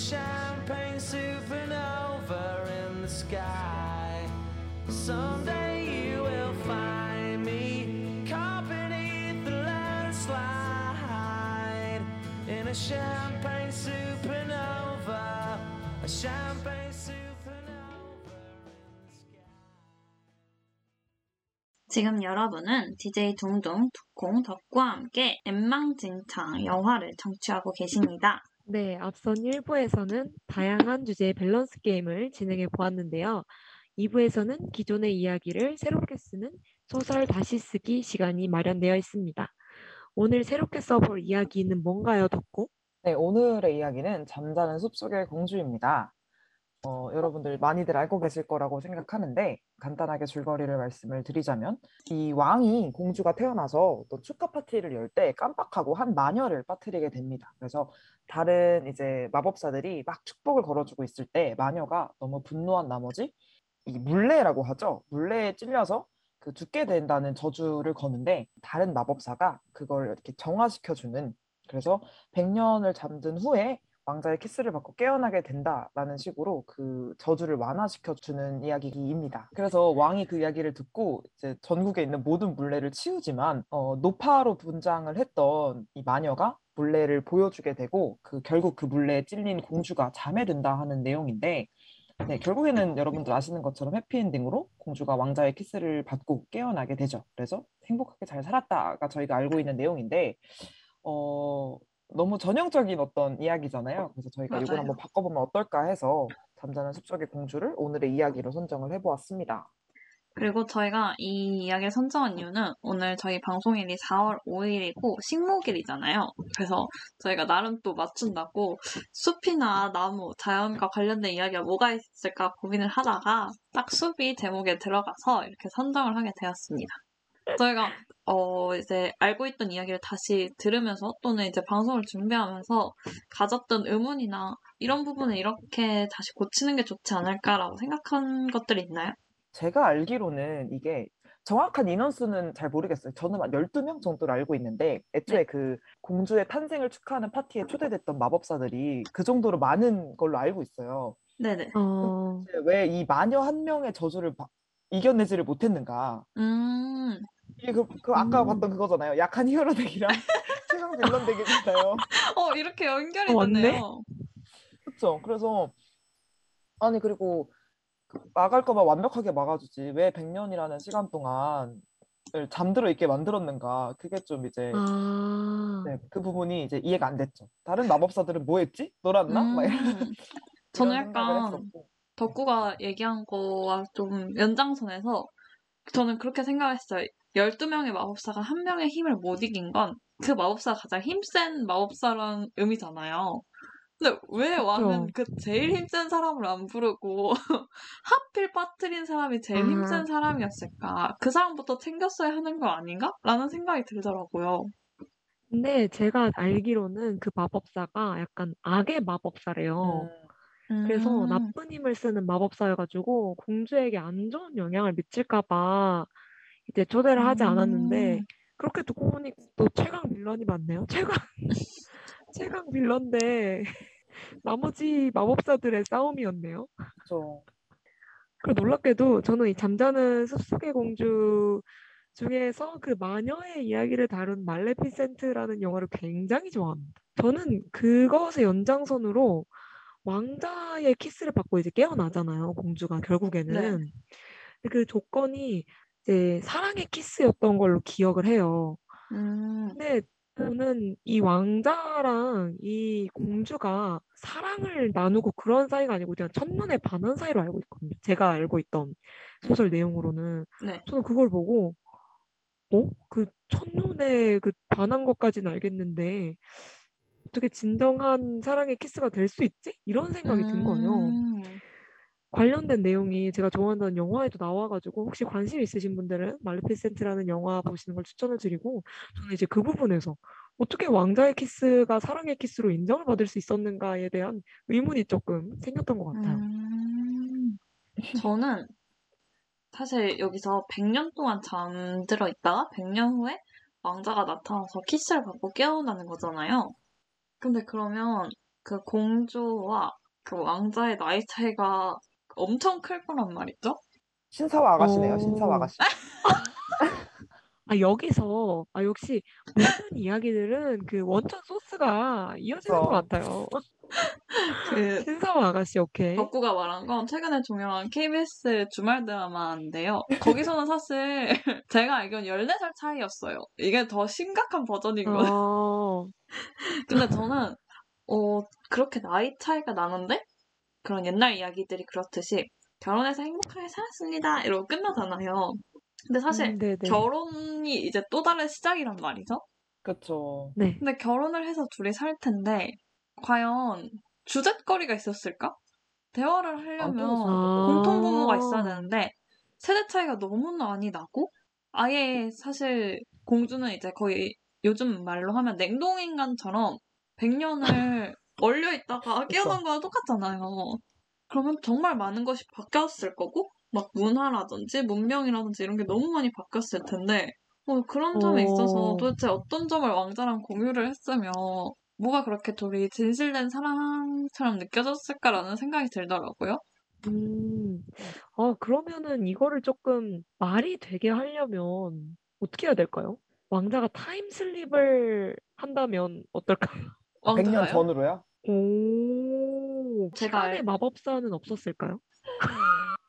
Champagne supernova in the sky. Someday a champagne supernova, a champagne supernova in the sky. 지금 여러분은 DJ 둥둥, 두콩, 덕구와 함께 엠망진창 영화를 청취하고 계십니다. 네, 앞선 1부에서는 다양한 주제의 밸런스 게임을 진행해 보았는데요. 2부에서는 기존의 이야기를 새롭게 쓰는 소설 다시 쓰기 시간이 마련되어 있습니다. 오늘 새롭게 써볼 이야기는 뭔가요, 덕구? 네, 오늘의 이야기는 잠자는 숲속의 공주입니다. 어, 여러분들 많이들 알고 계실 거라고 생각하는데 간단하게 줄거리를 말씀을 드리자면 이 왕이 공주가 태어나서 또 축하 파티를 열 때 깜빡하고 한 마녀를 빠뜨리게 됩니다. 그래서 다른 이제 마법사들이 막 축복을 걸어주고 있을 때 마녀가 너무 분노한 나머지 이 물레라고 하죠. 물레에 찔려서 그 죽게 된다는 저주를 거는데 다른 마법사가 그걸 이렇게 정화시켜주는 그래서 100년을 잠든 후에 왕자의 키스를 받고 깨어나게 된다라는 식으로 그 저주를 완화시켜 주는 이야기입니다. 그래서 왕이 그 이야기를 듣고 이제 전국에 있는 모든 물레를 치우지만 어, 노파로 분장을 했던 이 마녀가 물레를 보여주게 되고 그 결국 그 물레에 찔린 공주가 잠에 든다 하는 내용인데 네, 결국에는 여러분들 아시는 것처럼 해피엔딩으로 공주가 왕자의 키스를 받고 깨어나게 되죠. 그래서 행복하게 잘 살았다가 저희가 알고 있는 내용인데 어, 너무 전형적인 어떤 이야기잖아요. 그래서 저희가 이걸 맞아요. 한번 바꿔보면 어떨까 해서 잠자는 숲속의 공주를 오늘의 이야기로 선정을 해보았습니다. 그리고 저희가 이 이야기를 선정한 이유는 오늘 저희 방송일이 4월 5일이고 식목일이잖아요. 그래서 저희가 나름 또 맞춘다고 숲이나 나무, 자연과 관련된 이야기가 뭐가 있을까 고민을 하다가 딱 숲이 제목에 들어가서 이렇게 선정을 하게 되었습니다. 저희가 어 이제 알고 있던 이야기를 다시 들으면서 또는 이제 방송을 준비하면서 가졌던 의문이나 이런 부분을 이렇게 다시 고치는 게 좋지 않을까라고 생각한 것들이 있나요? 제가 알기로는 이게 정확한 인원수는 잘 모르겠어요. 저는 한 12명 정도로 알고 있는데 애초에 그 공주의 탄생을 축하하는 파티에 초대됐던 마법사들이 그 정도로 많은 걸로 알고 있어요. 네네. 어, 왜이 마녀 한 명의 저주를 바- 이겨내지를 못했는가? 음, 이게 그, 그 아까 음. 봤던 그거잖아요. 약한 히어로 덱이랑 최강 빌런 덱이잖아요. 어, 이렇게 연결이 어? 됐네요. 그렇죠. 그래서 아니 그리고 그 막을 거면 완벽하게 막아주지 왜 100년이라는 시간 동안 잠들어 있게 만들었는가 그게 좀 이제 아, 네, 그 부분이 이제 이해가 안 됐죠. 다른 마법사들은 뭐 했지? 놀았나? 막 이런, 음, 저는 이런 약간. 덕구가 얘기한 거와 좀 연장선에서 저는 그렇게 생각했어요. 12명의 마법사가 한 명의 힘을 못 이긴 건 그 마법사가 가장 힘센 마법사란 의미잖아요. 근데 왜 왕은 그 제일 힘센 사람을 안 부르고 하필 빠뜨린 사람이 제일 아. 힘센 사람이었을까? 그 사람부터 챙겼어야 하는 거 아닌가? 라는 생각이 들더라고요. 근데 제가 알기로는 그 마법사가 약간 악의 마법사래요. 음, 그래서 음, 나쁜 힘을 쓰는 마법사여가지고 공주에게 안 좋은 영향을 미칠까봐 이제 초대를 하지 않았는데 음. 그렇게 듣고 보니 또 최강 빌런이 맞네요. 최강 최강 빌런데 나머지 마법사들의 싸움이었네요. 그렇죠. 그리고 놀랍게도 저는 이 잠자는 숲속의 공주 중에서 그 마녀의 이야기를 다룬 말레피센트라는 영화를 굉장히 좋아합니다. 저는 그것의 연장선으로 왕자의 키스를 받고 이제 깨어나잖아요. 공주가 결국에는. 근데 그 조건이 이제 사랑의 키스였던 걸로 기억을 해요. 음, 근데 저는 이 왕자랑 이 공주가 사랑을 나누고 그런 사이가 아니고 그냥 첫눈에 반한 사이로 알고 있거든요. 제가 알고 있던 소설 내용으로는. 네. 저는 그걸 보고, 어? 그 첫눈에 그 반한 것까지는 알겠는데, 어떻게 진정한 사랑의 키스가 될 수 있지? 이런 생각이 든 거예요. 음, 관련된 내용이 제가 좋아하는 영화에도 나와가지고 혹시 관심 있으신 분들은 말레피센트라는 영화 보시는 걸 추천을 드리고 저는 이제 그 부분에서 어떻게 왕자의 키스가 사랑의 키스로 인정을 받을 수 있었는가에 대한 의문이 조금 생겼던 것 같아요. 음. 저는 사실 여기서 100년 동안 잠들어 있다가 100년 후에 왕자가 나타나서 키스를 받고 깨어나는 거잖아요. 근데 그러면 그 공주와 그 왕자의 나이 차이가 엄청 클 거란 말이죠? 신사와 아가씨네요. 신사와 오. 아가씨. 아 여기서 아 역시 모든 이야기들은 그 원천 소스가 이어지는 것 그쵸. 같아요. 그 신사와 아가씨 오케이. 덕구가 말한 건 최근에 종영한 KBS 주말 드라마인데요. 거기서는 사실 제가 알기로는 14살 차이였어요. 이게 더 심각한 버전인 거예요. 어, 근데 저는 어 그렇게 나이 차이가 나는데 그런 옛날 이야기들이 그렇듯이 결혼해서 행복하게 살았습니다 이러고 끝나잖아요. 근데 사실 음. 결혼이 이제 또 다른 시작이란 말이죠. 그쵸. 네. 근데 결혼을 해서 둘이 살 텐데 과연 주제거리가 있었을까? 대화를 하려면 아. 공통분모가 있어야 아. 되는데 세대 차이가 너무 많이 나고 아예 사실 공주는 이제 거의 요즘 말로 하면 냉동인간처럼 100년을 얼려 있다가 깨어난 거랑 똑같잖아요. 그러면 정말 많은 것이 바뀌었을 거고 막 문화라든지 문명이라든지 이런 게 너무 많이 바뀌었을 텐데 어, 그런 점에 있어서 어. 도대체 어떤 점을 왕자랑 공유를 했으면 뭐가 그렇게 둘이 진실된 사랑처럼 느껴졌을까라는 생각이 들더라고요. 음, 아, 그러면은 이거를 조금 말이 되게 하려면 어떻게 해야 될까요? 왕자가 타임슬립을 한다면 어떨까요? 100년 왕자가요? 전으로요? 오, 제가 시간의 알- 마법사는 없었을까요?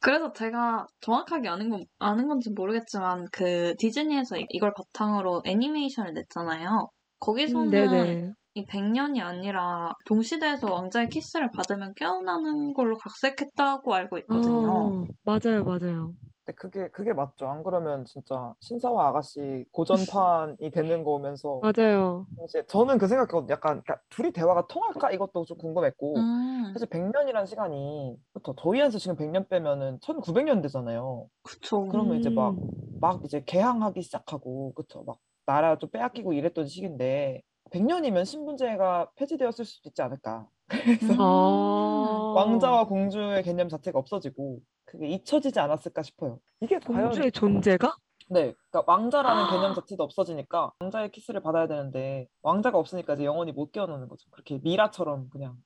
그래서 제가 정확하게 아는 건, 아는 건지 모르겠지만, 그, 디즈니에서 이- 이걸 바탕으로 애니메이션을 냈잖아요. 거기서는 음, 네네. 이 100년이 아니라 동시대에서 왕자의 키스를 받으면 깨어나는 걸로 각색했다고 알고 있거든요. 아, 맞아요, 맞아요. 근데 그게 그게 맞죠. 안 그러면 진짜 신사와 아가씨 고전판이 되는 거면서 맞아요. 이제 저는 그 생각했거든요. 약간 그러니까 둘이 대화가 통할까 이것도 좀 궁금했고 음, 사실 100년이란 시간이 더 더위한서 지금 100년 빼면은 1900년 되잖아요. 그쵸. 그러면 이제 막 음, 막 이제 개항하기 시작하고 그쵸 막 나라 좀 빼앗기고 이랬던 시기인데 100년이면 신분제가 폐지되었을 수도 있지 않을까. 그래서 음. 아, 왕자와 공주의 개념 자체가 없어지고 그게 잊혀지지 않았을까 싶어요. 이게 과연 공주의 존재가? 네, 그러니까 왕자라는 개념 자체도 없어지니까 왕자의 키스를 받아야 되는데 왕자가 없으니까 이제 영원히 못 깨어나는 거죠. 그렇게 미라처럼 그냥.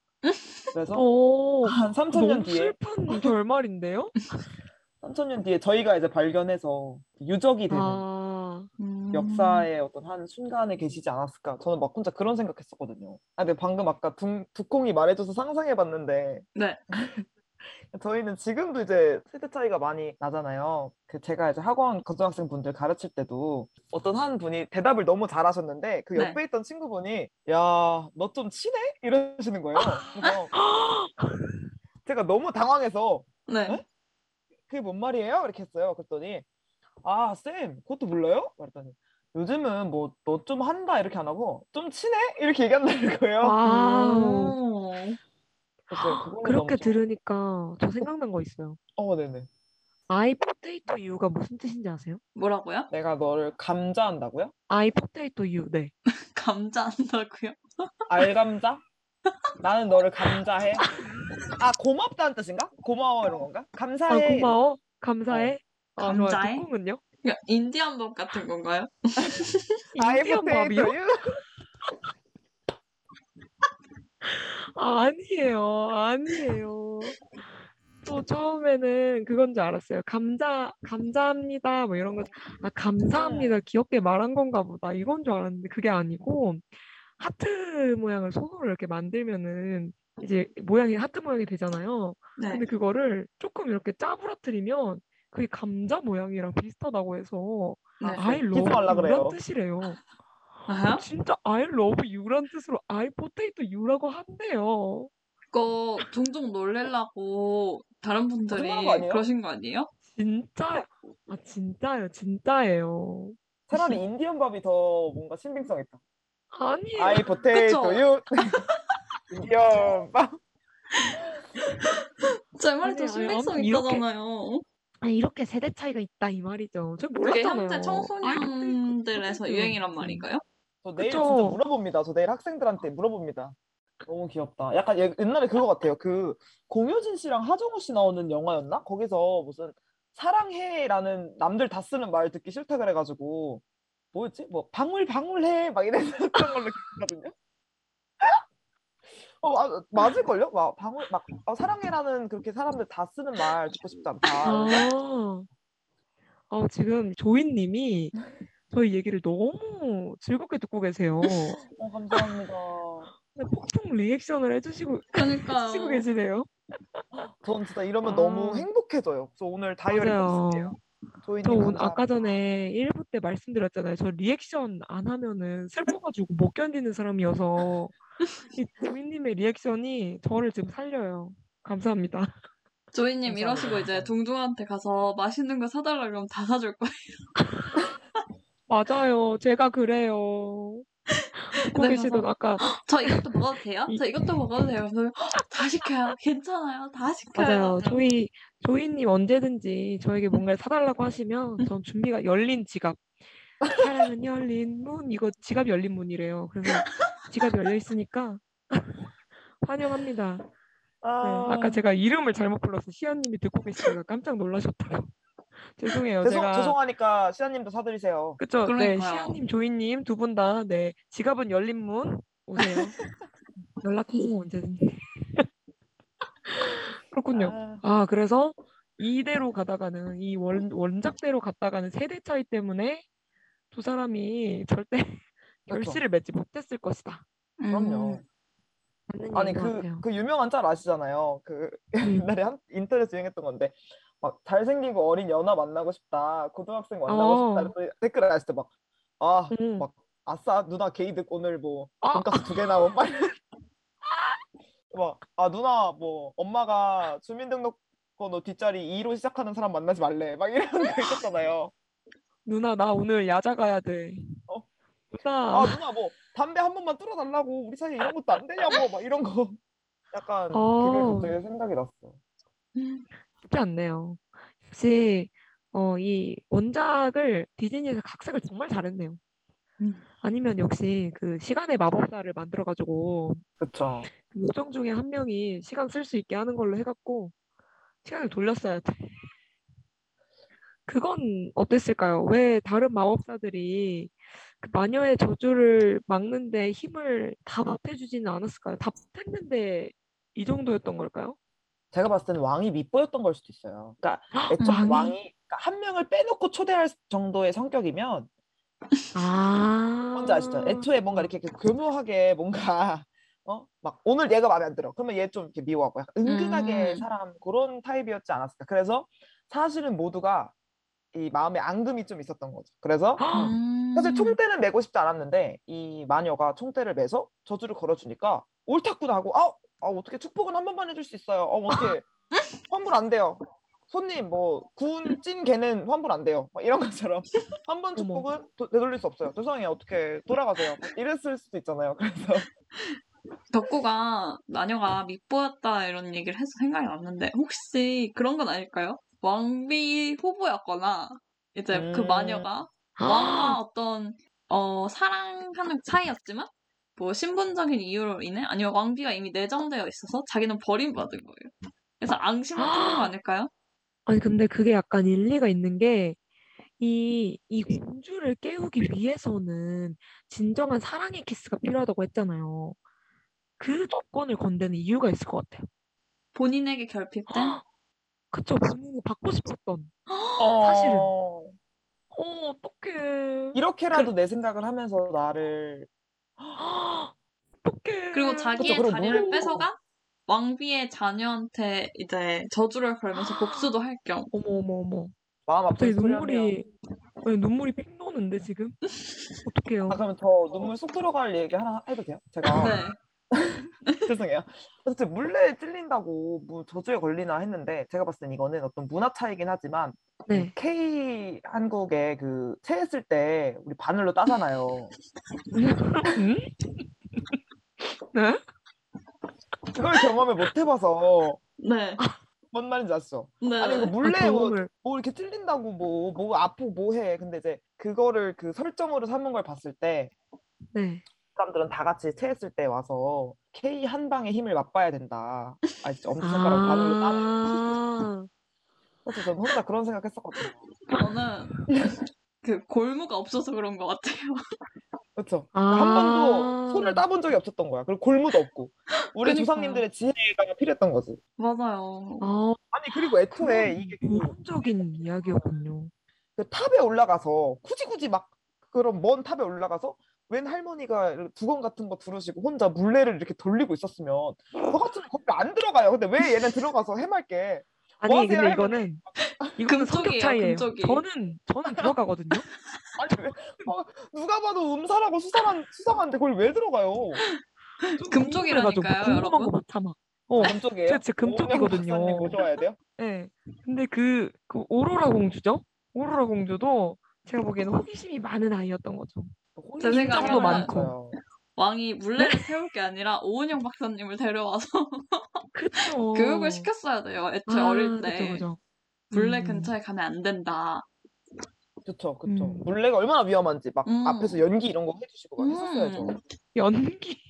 그래서 오, 한 3천 년 뒤에 슬픈 결말인데요? 3천 년 뒤에 저희가 이제 발견해서 유적이 되는 아, 음. 역사의 어떤 한 순간에 계시지 않았을까? 저는 막 혼자 그런 생각했었거든요. 아, 근데 방금 아까 둥, 두콩이 말해줘서 상상해봤는데 네. 저희는 지금도 이제 세대 차이가 많이 나잖아요. 그 제가 이제 학원 고등학생 분들 가르칠 때도 어떤 한 분이 대답을 너무 잘하셨는데 그 네. 옆에 있던 친구분이 야, 너 좀 친해? 이러시는 거예요. 그래서 제가 너무 당황해서 네. 에? 그게 뭔 말이에요? 이렇게 했어요. 그랬더니 아, 쌤, 그것도 몰라요? 그랬더니 요즘은 뭐 너 좀 한다 이렇게 안 하고 좀 친해? 이렇게 얘기한다는 거예요. wow. 오. 그래서 그거는 그렇게 들으니까 저 생각난 거 있어요. 어, 네네. I potato you가 무슨 뜻인지 아세요? 뭐라고요? 내가 너를 감자한다고요? I potato you. 네. 감자한다고요? 알감자? 나는 너를 감자해. 아 고맙다는 뜻인가? 고마워 이런 건가? 아, 감사해. 고마워. 감사해. 아, 좋아요. 감자해? 두콩은요? 그러니까 인디안 밥 같은 건가요? 인디언 밥이요? you? 아, 아니에요. 아니에요. 저 처음에는 그건 줄 알았어요. 감자, 감사합니다. 뭐 이런 거. 아, 감사합니다. 귀엽게 말한 건가 보다. 이건 줄 알았는데 그게 아니고 하트 모양을 손으로 이렇게 만들면은 이제 모양이 하트 모양이 되잖아요. 네. 근데 그거를 조금 이렇게 짜부러뜨리면 그게 감자 모양이랑 비슷하다고 해서 네. I love you란 뜻이래요. 진짜 I love you란 뜻으로 I potato you라고 한대요. 그거 종종 놀래려고 다른 분들이 거짓말한 거? 그러신 거 아니에요? 진짜 아 진짜요 진짜예요. 차라리 인디언 밥이 더 뭔가 신빙성 있다. 아니에요. I potato 그쵸? you 인디언 밥. 제 말이 더 신빙성 있다잖아요. 아니, 이렇게 세대 차이가 있다 이 말이죠. 저 그게 몰랐잖아요. 현재 청소년들에서 potato. 유행이란 말인가요? 저 내일 그쵸. 진짜 물어봅니다. 저 내일 학생들한테 물어봅니다. 너무 귀엽다. 약간 예- 옛날에 그거 같아요. 그 공효진 씨랑 하정우 씨 나오는 영화였나? 거기서 무슨 사랑해라는 남들 다 쓰는 말 듣기 싫다 그래가지고 뭐였지? 뭐 방울 방울해 막 이랬던 걸로 기억하거든요. 어 아, 맞을걸요? 막 방울 막 아, 사랑해라는 그렇게 사람들 다 쓰는 말 듣고 싶지 않다. 아, 어, 지금 조이님이 저희 얘기를 너무 즐겁게 듣고 계세요. 어, 감사합니다. 폭풍 리액션을 해주시고 그러니까요. 해주시고 계시네요. 전 진짜 이러면 아. 너무 행복해져요. 그래서 오늘 다이어리. 조이님 저 오늘. 아까 전에 1부 때 말씀드렸잖아요. 저 리액션 안 하면은 슬퍼가지고 못 견디는 사람이어서 이 조이님의 리액션이 저를 지금 살려요. 감사합니다. 조이님 이러시고 이제. 동중한테 가서 맛있는 거 사달라 그러면 다 사줄 거예요. 맞아요. 제가 그래요. 듣고 계시던 서- 아까 저 이것도 먹어도 돼요? 이- 저 이것도 먹어도 돼요? 그래서 다 시켜요. 괜찮아요. 다 시켜요. 맞아요. 조이 조이님 언제든지 저에게 뭔가를 사달라고 하시면 전 준비가 열린 지갑. 사랑은 열린 문 이거 지갑 열린 문이래요. 그래서 지갑이 열려 있으니까 환영합니다. 네, 아, 아까 제가 이름을 잘못 불러서 시연님이 듣고 계시다가 깜짝 놀라셨다고. 죄송해요. 죄송, 제가 죄송하니까 시아님도 사드리세요. 그쵸? 네, 그러니까요. 시연님, 조이님 두 분 다 네, 지갑은 열린 문 오세요. 연락하세요 언제든지. 그렇군요. 아, 아, 그래서 이대로 가다가는 이 원, 원작대로 갔다가는 세대 차이 때문에 두 사람이 절대 그렇죠. 결실을 맺지 못했을 것이다. 그럼요. 음, 맞는 아니 얘기인 것 그, 같아요. 그 유명한 짤 아시잖아요. 그 음. 옛날에 한 인터넷에 유행했던 건데 막 잘생기고 어린 연하 만나고 싶다. 고등학생 만나고 어. 싶다. 그랬더니 댓글에 했을 때막 아, 음. 막 아싸 누나 게이득 오늘 뭐 아. 돈가스 두 개나 뭐 빨리 막아 누나 뭐 엄마가 주민등록번호 뒷자리 2로 시작하는 사람 만나지 말래. 막 이런 거 있었잖아요. 누나 나 오늘 야자 가야 돼. 어? 누나. 아 누나 뭐 담배 한 번만 뚫어달라고 우리 사이에 이런 것도 안 되냐고 막 이런 거 약간 그게 어. 갑자기 생각이 났어. 쉽지 않네요. 역시 어, 이 원작을 디즈니에서 각색을 정말 잘했네요. 음. 아니면 역시 그 시간의 마법사를 만들어가지고 그쵸. 그 요정 중에 한 명이 시간 쓸 수 있게 하는 걸로 해갖고 시간을 돌렸어야 돼. 그건 어땠을까요? 왜 다른 마법사들이 그 마녀의 저주를 막는데 힘을 다 보태주지는 않았을까요? 다 보탰는데 이 정도였던 걸까요? 제가 봤을 때는 왕이 밉보였던 걸 수도 있어요. 그러니까 왕이? 왕이, 그러니까 한 명을 빼놓고 초대할 정도의 성격이면 아. 뭔지 아시죠? 애초에 뭔가 이렇게 그 교묘하게 뭔가 어? 막 오늘 얘가 마음에 안 들어. 그러면 얘 좀 이렇게 미워하고 약간 은근하게 음. 사람 그런 타입이었지 않았을까. 그래서 사실은 모두가 이 마음에 앙금이 좀 있었던 거죠. 그래서 음. 사실 총대는 메고 싶지 않았는데 이 마녀가 총대를 매서 저주를 걸어주니까 옳다구나 하고 아, 아 어떻게 축복은 한 번만 해줄 수 있어요. 어 어떻게 환불 안 돼요. 손님 뭐 구운 찐 개는 환불 안 돼요. 막 이런 것처럼 한 번. 축복은 도- 되돌릴 수 없어요. 죄송해요. 어떻게 돌아가세요. 이랬을 수도 있잖아요. 그래서 덕구가 마녀가 밉보였다 이런 얘기를 해서 생각이 났는데 혹시 그런 건 아닐까요? 왕비 후보였거나 이제 그 음. 마녀가 왕과 어떤 어 사랑하는 사이였지만 뭐 신분적인 이유로 인해 아니면 왕비가 이미 내정되어 있어서 자기는 버림받은 거예요. 그래서 앙심을 품는 거 아닐까요? 아니 근데 그게 약간 일리가 있는 게 이, 이 공주를 깨우기 위해서는 진정한 사랑의 키스가 필요하다고 했잖아요. 그 조건을 건드는 이유가 있을 것 같아요. 본인에게 결핍된 그쵸? 본인이 받고 싶었던. 어, 사실은. 어, 어떡해. 이렇게라도 내 생각을 하면서 나를 어떡해. 그리고 자기의 그리고 자리를 너무- 뺏어가 왕비의 자녀한테 이제 저주를 걸면서 복수도 할 겸. 어머 어머 어머. 마음 하네요. 눈물이 아니, 눈물이 픽 나오는데 지금? 어떡해요? 아 그러면 저 눈물 쏙 들어갈 얘기 하나 해도 돼요? 제가 네. 죄송해요. 어쨌든 물레에 찔린다고 뭐 저주에 걸리나 했는데 제가 봤을 땐 이거는 어떤 문화 차이긴 하지만 네. K 한국에 그 체했을 때 우리 바늘로 따잖아요. 응? 네? 그걸 경험을 못 해봐서 네. 뭔 말인지 아시죠? 네. 아니 그 아, 물레 뭐, 경험을 뭐 이렇게 찔린다고 뭐뭐 아프고 뭐 해. 근데 이제 그거를 그 설정으로 삼은 걸 봤을 때 네. 사람들은 다 같이 체했을 때 와서 K 한 방의 힘을 맛봐야 된다. 아시죠? 엄지손가락 바늘로 따는. 아, 그래서 저는 혼자 그런 생각했었거든요. 저는 그 골무가 없어서 그런 것 같아요. 그렇죠. 아. 한 번도 손을 따본 적이 없었던 거야. 그리고 골무도 없고. 우리 그러니까요. 조상님들의 지혜가 필요했던 거지. 맞아요. 아, 아니 그리고 애초에 이게 그, 이론적인 이야기였군요. 그 탑에 올라가서 굳이 굳이 막 그런 먼 탑에 올라가서 웬 할머니가 두건 같은 거 두르시고 혼자 물레를 이렇게 돌리고 있었으면 저 같으면 거기 안 들어가요. 근데 왜 얘는 들어가서 해맑게 아니 뭐 하세요, 근데? 이거는 이거는 성격 차이예요. 금쪽이. 저는 저는 들어가거든요. 아니 왜 어, 누가 봐도 음사라고 수상한 수상한데 그걸 왜 들어가요? 금쪽이라니까요, 궁금한 여러분. 거 많다 막. 어, 금쪽이에요? 제가 금쪽이거든요. 박사님 모셔와야 돼요? 네. 근데 그, 그 오로라 공주죠? 오로라 공주도 제가 보기에는 호기심이 많은 아이였던 거죠. 제 호기심도 생각에는 많고. 왕이 물레를 세울 게 아니라 오은영 박사님을 데려와서 그쵸. 교육을 시켰어야 돼요. 애초에 아, 어릴 때. 그쵸, 그쵸. 물레 음. 근처에 가면 안 된다. 그쵸, 그쵸. 음. 물레가 얼마나 위험한지 막 음. 앞에서 연기 이런 거 해주시고 막 했었어야죠. 음. 연기.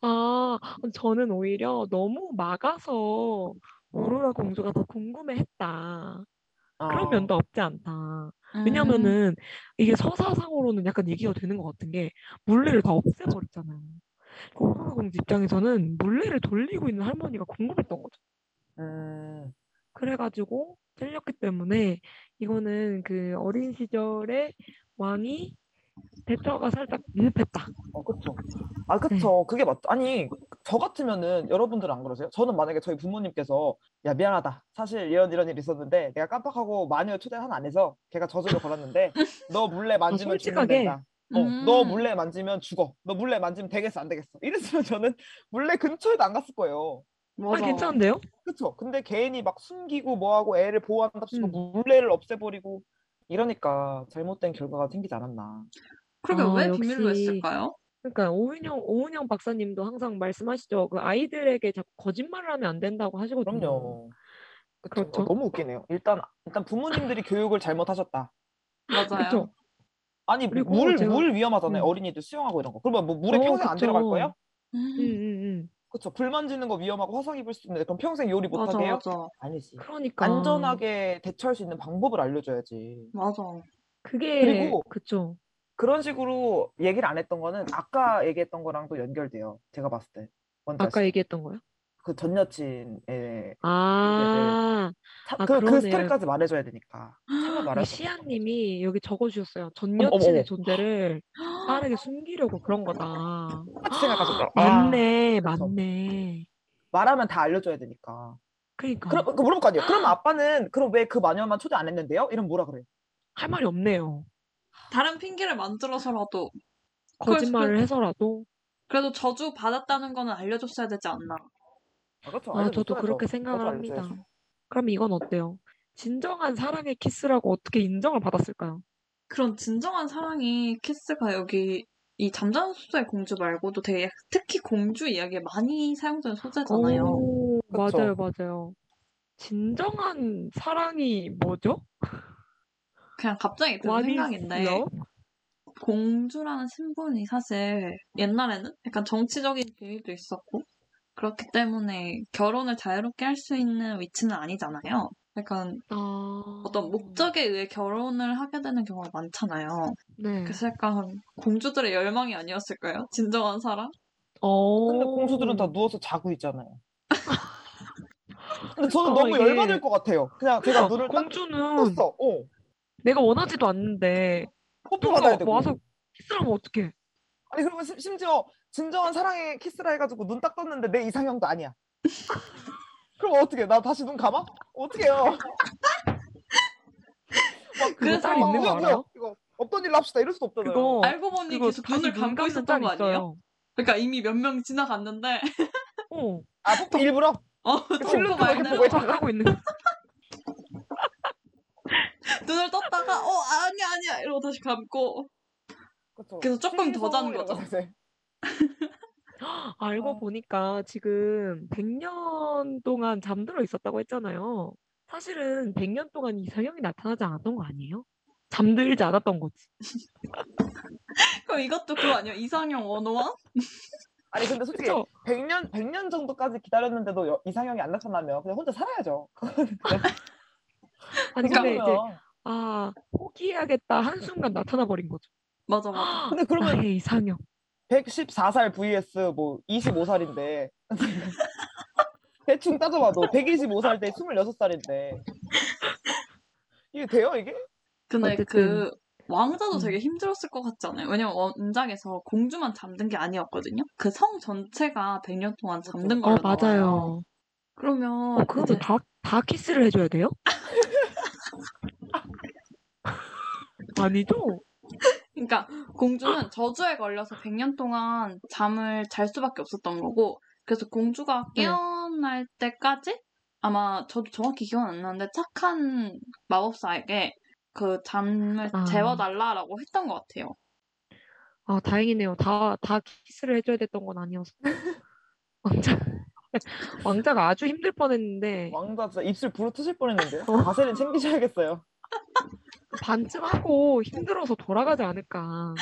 아, 저는 오히려 너무 막아서 오로라 공주가 더 궁금해했다. 그런 아, 면도 없지 않다. 음. 왜냐면은 이게 서사상으로는 약간 얘기가 되는 것 같은 게 물레를 다 없애버렸잖아요. 그 오로라 공주 입장에서는 물레를 돌리고 있는 할머니가 궁금했던 거죠. 음, 그래가지고 찔렸기 때문에 이거는 그 어린 시절에 왕이 대처가 살짝 미흡했다. 어, 그쵸. 아, 네. 그쵸. 그게 맞죠. 아니, 저 같으면은 여러분들은 안 그러세요? 저는 만약에 저희 부모님께서 야, 미안하다. 사실 이런 이런 일이 있었는데 내가 깜빡하고 마녀 초대를 하나 안 해서 걔가 저주를 걸었는데 너 물레 만지면 솔직하게? 죽는다. 어, 음. 너 물레 만지면 죽어. 너 물레 만지면 되겠어, 안 되겠어. 이랬으면 저는 물레 근처에도 안 갔을 거예요. 아, 맞아. 괜찮은데요? 그쵸? 근데 괜히 막 숨기고 뭐하고 애를 보호한답시고 음. 물레를 없애버리고 이러니까 잘못된 결과가 생기지 않았나. 그러게 아, 왜 역시. 비밀로 했을까요? 그러니까 오은영 오은영 박사님도 항상 말씀하시죠. 그 아이들에게 자꾸 거짓말을 하면 안 된다고 하시거든요. 그럼요. 그쵸? 그렇죠. 어, 너무 웃기네요. 일단 일단 부모님들이 교육을 잘못하셨다. 맞아요. 그쵸? 아니 그리고 물, 제가- 물 위험하잖아요. 음. 어린이들 수영하고 이런 거. 그러면 뭐 물에 어, 평생 안 들어갈 그쵸. 거예요? 음. 음. 그쵸? 불 만지는 거 위험하고 화상 입을 수 있는데 그럼 평생 요리 못 맞아, 하게 해요? 맞아. 아니지. 그러니까 안전하게 대처할 수 있는 방법을 알려줘야지. 맞아. 그게 그리고- 그쵸. 그런 식으로 얘기를 안 했던 거는 아까 얘기했던 거랑도 연결돼요. 제가 봤을 때. 뭔지 아까? 얘기했던 거요? 그 전 여친의 아, 차- 아, 그, 그 그러네요. 스토리까지 말해줘야 되니까. 차마 말할 이수 없어. 시아님이 여기 적어주셨어요. 전 어머, 여친의 어머. 존재를 빠르게 숨기려고 그런 거다. 똑같이 생각하셨죠? 맞네, 그쵸. 맞네. 말하면 다 알려줘야 되니까. 그러니까 그럼 그 물어볼 거 아니에요. 그럼 아빠는 그럼 왜 그 마녀만 초대 안 했는데요? 이러면 뭐라 그래요? 할 말이 없네요. 다른 핑계를 만들어서라도 거짓말을 해서라도. 그래도 저주 받았다는 거는 알려줬어야 되지 않나. 아, 그렇죠. 아, 저도. 그렇게 생각을 합니다. 그럼 이건 어때요? 진정한 사랑의 키스라고 어떻게 인정을 받았을까요? 그런 진정한 사랑이 키스가 여기 이 잠자는 숲의 공주 말고도 되게 특히 공주 이야기에 많이 사용되는 소재잖아요. 오. 맞아요, 맞아요. 진정한 사랑이 뭐죠? 그냥 갑자기 든 생각인데 love? 공주라는 신분이 사실 옛날에는 약간 정치적인 비밀도 있었고 그렇기 때문에 결혼을 자유롭게 할 수 있는 위치는 아니잖아요. 약간 아, 어떤 목적에 의해 결혼을 하게 되는 경우가 많잖아요. 네. 그래서 약간 공주들의 열망이 아니었을까요? 진정한 사랑? 어. 근데 공주들은 다 누워서 자고 있잖아요. 근데 저는 어, 너무 이게- 열받을 것 같아요. 그냥 제가 그러니까 눈을 딱 공주는 떴어. 어. 내가 원하지도 않는데 누가 받아야 되고. 와서 키스하면 어떡해? 아니 그리고 심- 심지어 진정한 사랑의 키스라 해가지고 눈 딱 떴는데 내 이상형도 아니야. 그럼 어떻게? 나 다시 눈 감아? 어떻게요? 그래서 짤 있는 거 뭐야, 알아요? 이거 없던 일로 합시다 이럴 수도 없잖아요. 그거 알고 보니 그거 계속 다시 눈을 눈 감고 있었던 짤거 아니에요? 있어요. 그러니까 이미 몇 명 지나갔는데 어, 아 일부러? 어, 실눈 덮고 그렇게 말대로 보고 있다가? 막 하고 있는 거. 눈을 떴다가 어 아니야 아니야 이러고 다시 감고 그쵸. 그래서 조금 더잔 시소 거죠. 알고 어. 보니까 지금 100년 동안 잠들어 있었다고 했잖아요. 사실은 100년 동안 이상형이 나타나지 않았던 거 아니에요? 잠들지 않았던 거지. 그럼 이것도 그거 아니야 이상형 원호원? 아니 근데 솔직히 그쵸? 100년 100년 정도까지 기다렸는데도 여- 이상형이 안 나타나면 그냥 혼자 살아야죠. 아니 근데 이제 아 포기해야겠다 한순간 나타나 버린 거죠. 맞아 맞아 근데 그러면 나의 이상형. 114살 vs 뭐 25살인데 대충 따져봐도 125살 대 26살인데 이게 돼요 이게? 근데 어쨌든. 그 왕자도 음. 되게 힘들었을 것 같지 않아요? 왜냐면 원작에서 공주만 잠든 게 아니었거든요. 그 성 전체가 100년 동안 잠든 어 걸로 나와요. 맞아요. 그러면 어 그러면 이제 다, 다 키스를 해줘야 돼요? 아니죠? 그러니까 공주는 저주에 걸려서 100년 동안 잠을 잘 수밖에 없었던 거고 그래서 공주가 네. 깨어날 때까지 아마 저도 정확히 기억은 안 나는데 착한 마법사에게 그 잠을 아. 재워달라라고 했던 것 같아요. 아 다행이네요. 다 다 키스를 해줘야 됐던 건 아니어서. 왕자 왕자가 아주 힘들 뻔했는데 왕자 진짜 입술 부르트실 뻔했는데요. 어. 바세린 챙기셔야겠어요. 반쯤 하고 힘들어서 돌아가지 않을까.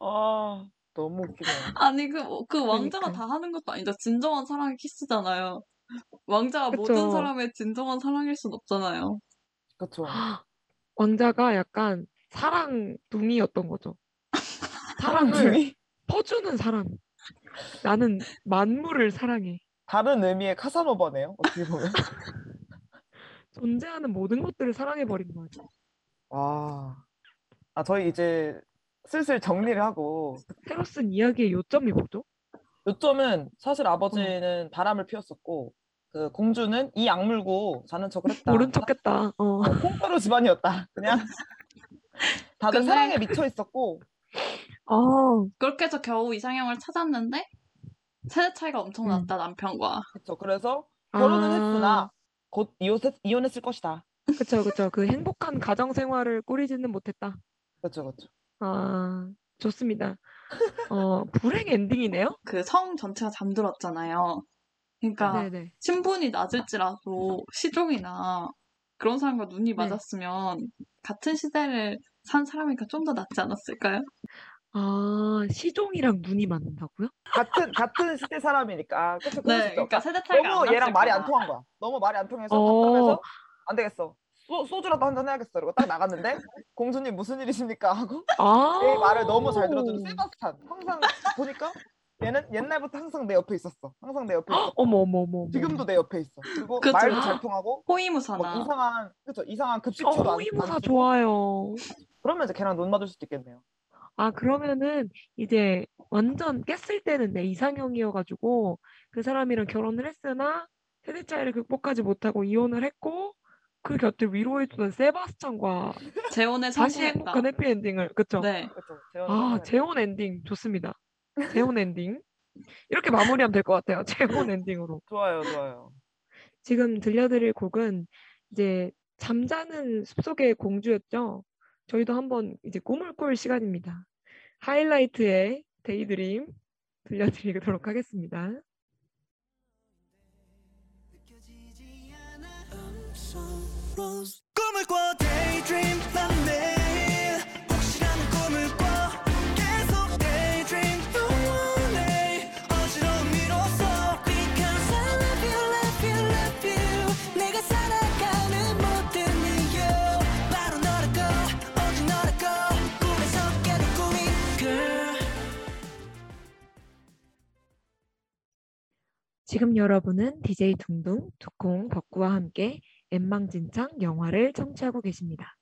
아 너무 웃기네요. 아니 그, 그 왕자가 그러니까요. 다 하는 것도 아니죠. 진정한 사랑이 키스잖아요. 왕자가 그쵸. 모든 사람의 진정한 사랑일 순 없잖아요. 그렇죠. 왕자가 약간 사랑 둥이였던 거죠. 사랑을 퍼주는 사람. 나는 만물을 사랑해. 다른 의미의 카사노바네요. 어떻게 보면. 존재하는 모든 것들을 사랑해 버린 거야. 와. 아 저희 이제 슬슬 정리를 하고 새로 쓴 이야기의 요점이 뭐죠? 요점은 사실 어. 아버지는 바람을 피웠었고 그 공주는 이 악물고 자는 척을 했다. 모른 척했다. 어. 어, 콩가루 집안이었다. 그냥 다들 사랑에 미쳐 있었고 아, 그렇게 해서 겨우 이상형을 찾았는데 세대 차이가 엄청 음. 났다 남편과. 그렇죠. 그래서 결혼은 아. 했으나 곧 이혼했, 이혼했을 것이다. 그쵸, 그쵸. 그 행복한 가정 생활을 꾸리지는 못했다. 그렇죠, 그렇죠. 아, 좋습니다. 어, 불행 엔딩이네요? 그 성 전체가 잠들었잖아요. 그러니까 네네. 신분이 낮을지라도 시종이나 그런 사람과 네. 눈이 맞았으면 같은 시대를 산 사람이니까 좀 더 낫지 않았을까요? 아, 시종이랑 눈이 맞는다고요? 같은 같은 시대 사람이니까 그렇죠. 그럴 수 네, 있죠. 그러니까 세대 차이가 안 너무 났을 얘랑 말이 안. 통한 거야. 너무 말이 안 통해서 어. 답답해서 안 되겠어. 소, 소주라도 한잔 해야겠어. 이러고 딱 나갔는데 공주님 무슨 일이십니까? 하고 아, 내 말을 너무 잘 들어주는 세바스찬. 항상 보니까 얘는 옛날부터 항상 내 옆에 있었어. 항상 내 옆에 있어. 어머, 어머, 어머. 어머. 지금도 내 옆에 있어. 그리고 그쵸. 말도 잘 통하고 막 호위무사나 이상한 그쵸 이상한 어, 급식초도 안, 안 호위무사 쓰고 좋아요. 그러면 이제 걔랑 눈 맞을 수도 있겠네요. 아, 그러면은 이제 완전 깼을 때는 내 이상형이어가지고 그 사람이랑 결혼을 했으나 세대 차이를 극복하지 못하고 이혼을 했고 그 곁을 위로해주는 세바스찬과 재혼에 다시 성공했다. 행복한 해피엔딩을 그쵸? 네. 그렇죠. 재혼을 아. 재혼 엔딩 좋습니다. 재혼 엔딩 이렇게 마무리하면 될 것 같아요. 재혼 엔딩으로. 좋아요, 좋아요. 지금 들려드릴 곡은 이제 잠자는 숲속의 공주였죠. 저희도 한번 이제 꿈을 꿀 시간입니다. 하이라이트의 Daydream 들려드리도록 하겠습니다. 꿈을 꿔 매일 지금 여러분은 DJ 둥둥 두콩 덕구와 함께 엠망진창 영화를 청취하고 계십니다.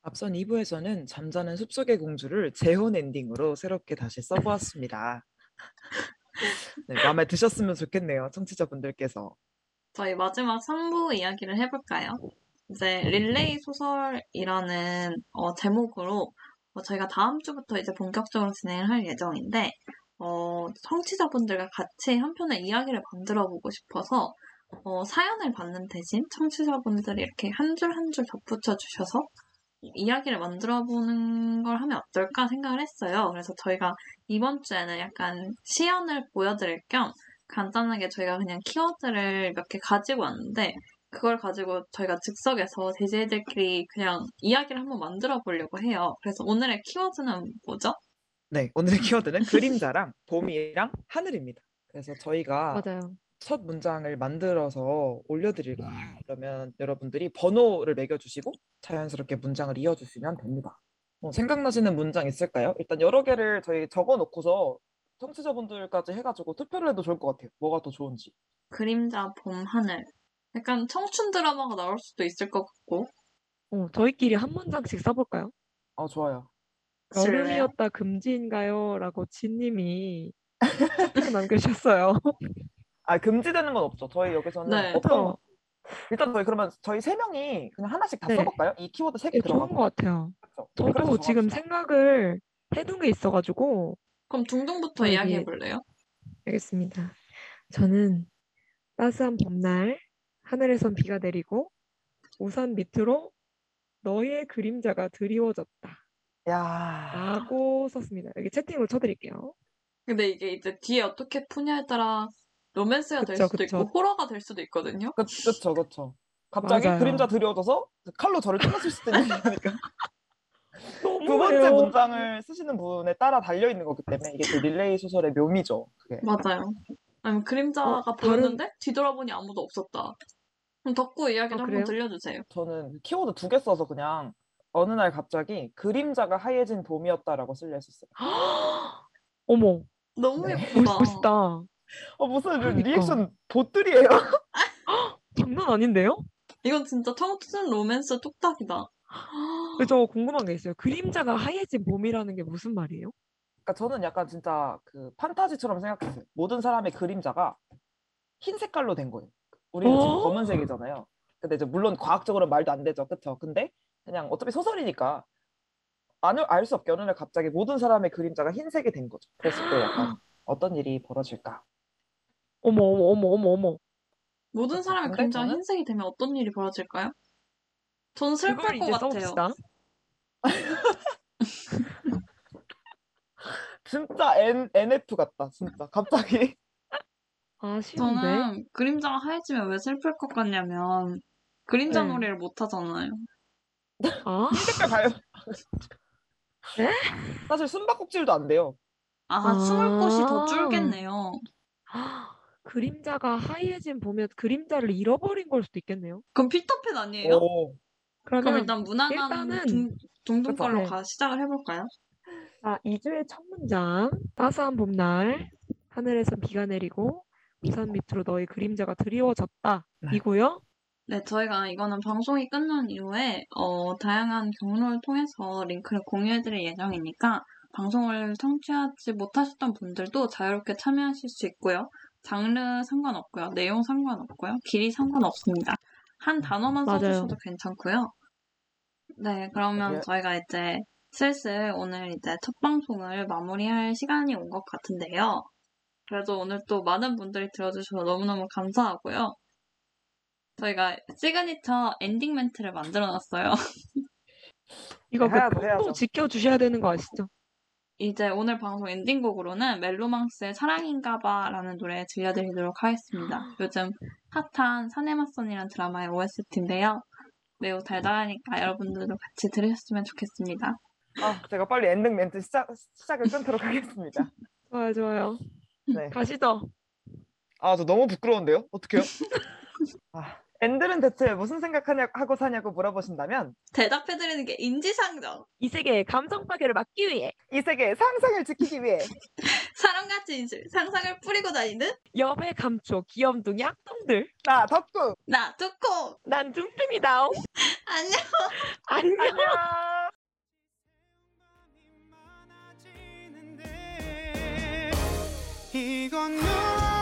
앞선 2부에서는 잠자는 숲속의 공주를 재혼 엔딩으로 새롭게 다시 써보았습니다. 네, 마음에 드셨으면 좋겠네요, 청취자분들께서. 저희 마지막 3부 이야기를 해볼까요? 이제 릴레이 소설이라는 어, 제목으로 어, 저희가 다음 주부터 이제 본격적으로 진행을 할 예정인데 어, 청취자분들과 같이 한 편의 이야기를 만들어 보고 싶어서 어, 사연을 받는 대신 청취자분들이 이렇게 한 줄 한 줄 덧붙여 주셔서 이야기를 만들어 보는 걸 하면 어떨까 생각을 했어요. 그래서 저희가 이번 주에는 약간 시연을 보여드릴 겸 간단하게 저희가 그냥 키워드를 몇 개 가지고 왔는데 그걸 가지고 저희가 즉석에서 DJ들끼리 그냥 이야기를 한번 만들어 보려고 해요. 그래서 오늘의 키워드는 뭐죠? 네, 오늘의 키워드는 그림자랑 봄이랑 하늘입니다. 그래서 저희가 맞아요. 첫 문장을 만들어서 올려드릴 거예요. 그러면 여러분들이 번호를 매겨주시고 자연스럽게 문장을 이어주시면 됩니다. 어, 생각나시는 문장 있을까요? 일단 여러 개를 저희 적어놓고서 청취자분들까지 해가지고 투표를 해도 좋을 것 같아요. 뭐가 더 좋은지. 그림자, 봄, 하늘. 약간 청춘 드라마가 나올 수도 있을 것 같고. 어, 저희끼리 한 문장씩 써볼까요? 아, 좋아요. 여름이었다 금지인가요? 라고 진님이 남겨주셨어요. 아, 금지되는 건 없죠. 저희 여기서는 네. 어떤 어, 일단 저희 그러면 저희 세 명이 그냥 하나씩 다 네. 써볼까요? 이 키워드 세개 네, 좋은 들어가고. 것 같아요. 그렇죠? 저도 지금. 생각을 해둔 게 있어가지고 그럼 둥둥부터 이야기해 볼래요? 알겠습니다. 저는 따스한 봄날 하늘에선 비가 내리고 우산 밑으로 너의 그림자가 드리워졌다 야, 라고 썼습니다. 여기 채팅으로 쳐드릴게요. 근데 이게 이제 뒤에 어떻게 푸냐에 따라 로맨스가 될 그쵸, 수도 그쵸. 있고 호러가 될 수도 있거든요. 그, 그쵸, 그쵸. 갑자기 맞아요. 그림자 들이워져서 칼로 저를 찔렀을 수도 있는 거니까. 너무해요. 두 번째 문장을 쓰시는 분에 따라 달려 있는 거기 때문에 이게 또 릴레이 소설의 묘미죠. 그게. 맞아요. 아니면 그림자가 어, 다른- 보였는데 뒤돌아보니 아무도 없었다. 그럼 덕구 이야기를 아, 한번 그래요? 들려주세요. 저는 키워드 두 개 써서 그냥 어느 날 갑자기 그림자가 하얘진 봄이었다라고 쓸려 했었어요. 어머, 너무 네. 예쁘다. 멋있다. 어 무슨 그러니까. 리액션 봇들이에요. 장난 아닌데요? 이건 진짜 청춘 로맨스 뚝딱이다. 저 궁금한 게 있어요. 그림자가 하얘진 봄이라는 게 무슨 말이에요? 그러니까 저는 약간 진짜 그 판타지처럼 생각했어요. 모든 사람의 그림자가 흰 색깔로 된 거예요. 우리는 지금 어? 검은색이잖아요. 근데 이제 물론 과학적으로 말도 안 되죠, 그쵸? 근데 그냥 어차피 소설이니까 알 수 없게 어느 날 갑자기 모든 사람의 그림자가 흰색이 된 거죠. 그랬을 때 약간 어떤 일이 벌어질까? 어머, 어머, 어머, 어머, 어머. 모든. 사람의 근데 그림자가 저는- 흰색이 되면 어떤 일이 벌어질까요? 전 슬플 것 같아요. 써봅시다. 진짜 N, NF 같다, 진짜. 갑자기. 아쉬운데? 저는 그림자가 하얘지면 왜 슬플 것 같냐면 그림자 네. 놀이를 못 하잖아요. 아, 흰 색깔 가요. 네? 사실 숨바꼭질도 안 돼요. 아, 숨을 곳이 더 아. 줄겠네요. 그림자가 하얘진 봄에 그림자를 잃어버린 걸 수도 있겠네요. 그럼 피터팬 아니에요? 오. 그럼 그러면 일단 무난한 일단은 둥, 둥둥 그쵸. 걸로 네. 가 시작을 해볼까요? 자, 2주의 첫 문장. 따스한 봄날, 하늘에선 비가 내리고, 우산 밑으로 너의 그림자가 드리워졌다. 네. 이고요. 네, 저희가 이거는 방송이 끝난 이후에 어, 다양한 경로를 통해서 링크를 공유해드릴 예정이니까 방송을 청취하지 못하셨던 분들도 자유롭게 참여하실 수 있고요. 장르 상관없고요. 내용 상관없고요. 길이 상관없습니다. 한 단어만 맞아요. 써주셔도 괜찮고요. 네, 그러면 예. 저희가 이제 슬슬 오늘 이제 첫 방송을 마무리할 시간이 온 것 같은데요. 그래도 오늘 또 많은 분들이 들어주셔서 너무너무 감사하고요. 저희가 시그니처 엔딩 멘트를 만들어 놨어요. 이거 그 해야죠, 또 해야죠. 지켜주셔야 되는 거 아시죠? 이제 오늘 방송 엔딩곡으로는 멜로망스의 사랑인가봐 라는 노래 들려드리도록 하겠습니다. 요즘 핫한 사내맞선이라는 드라마의 OST인데요. 매우 달달하니까 여러분들도 같이 들으셨으면 좋겠습니다. 아, 제가 빨리 엔딩 멘트 시작, 시작을 끊도록 하겠습니다. 좋아요, 좋아요. 네. 가시죠. 아, 저 너무 부끄러운데요? 어떡해요? 아, 얘네들은 대체 무슨 생각하냐, 하고 사냐고 물어보신다면 대답해드리는 게 인지상정! 이 세계의 감성 파괴를 막기 위해 이 세계의 상상을 지키기 위해 사랑과 진실, 상상을 뿌리고 다니는 여배 감초 귀염둥이 악동들. 나 덕구 나 두코! 난 둠뜸이다. 안녕! 안녕. 안녕. 이건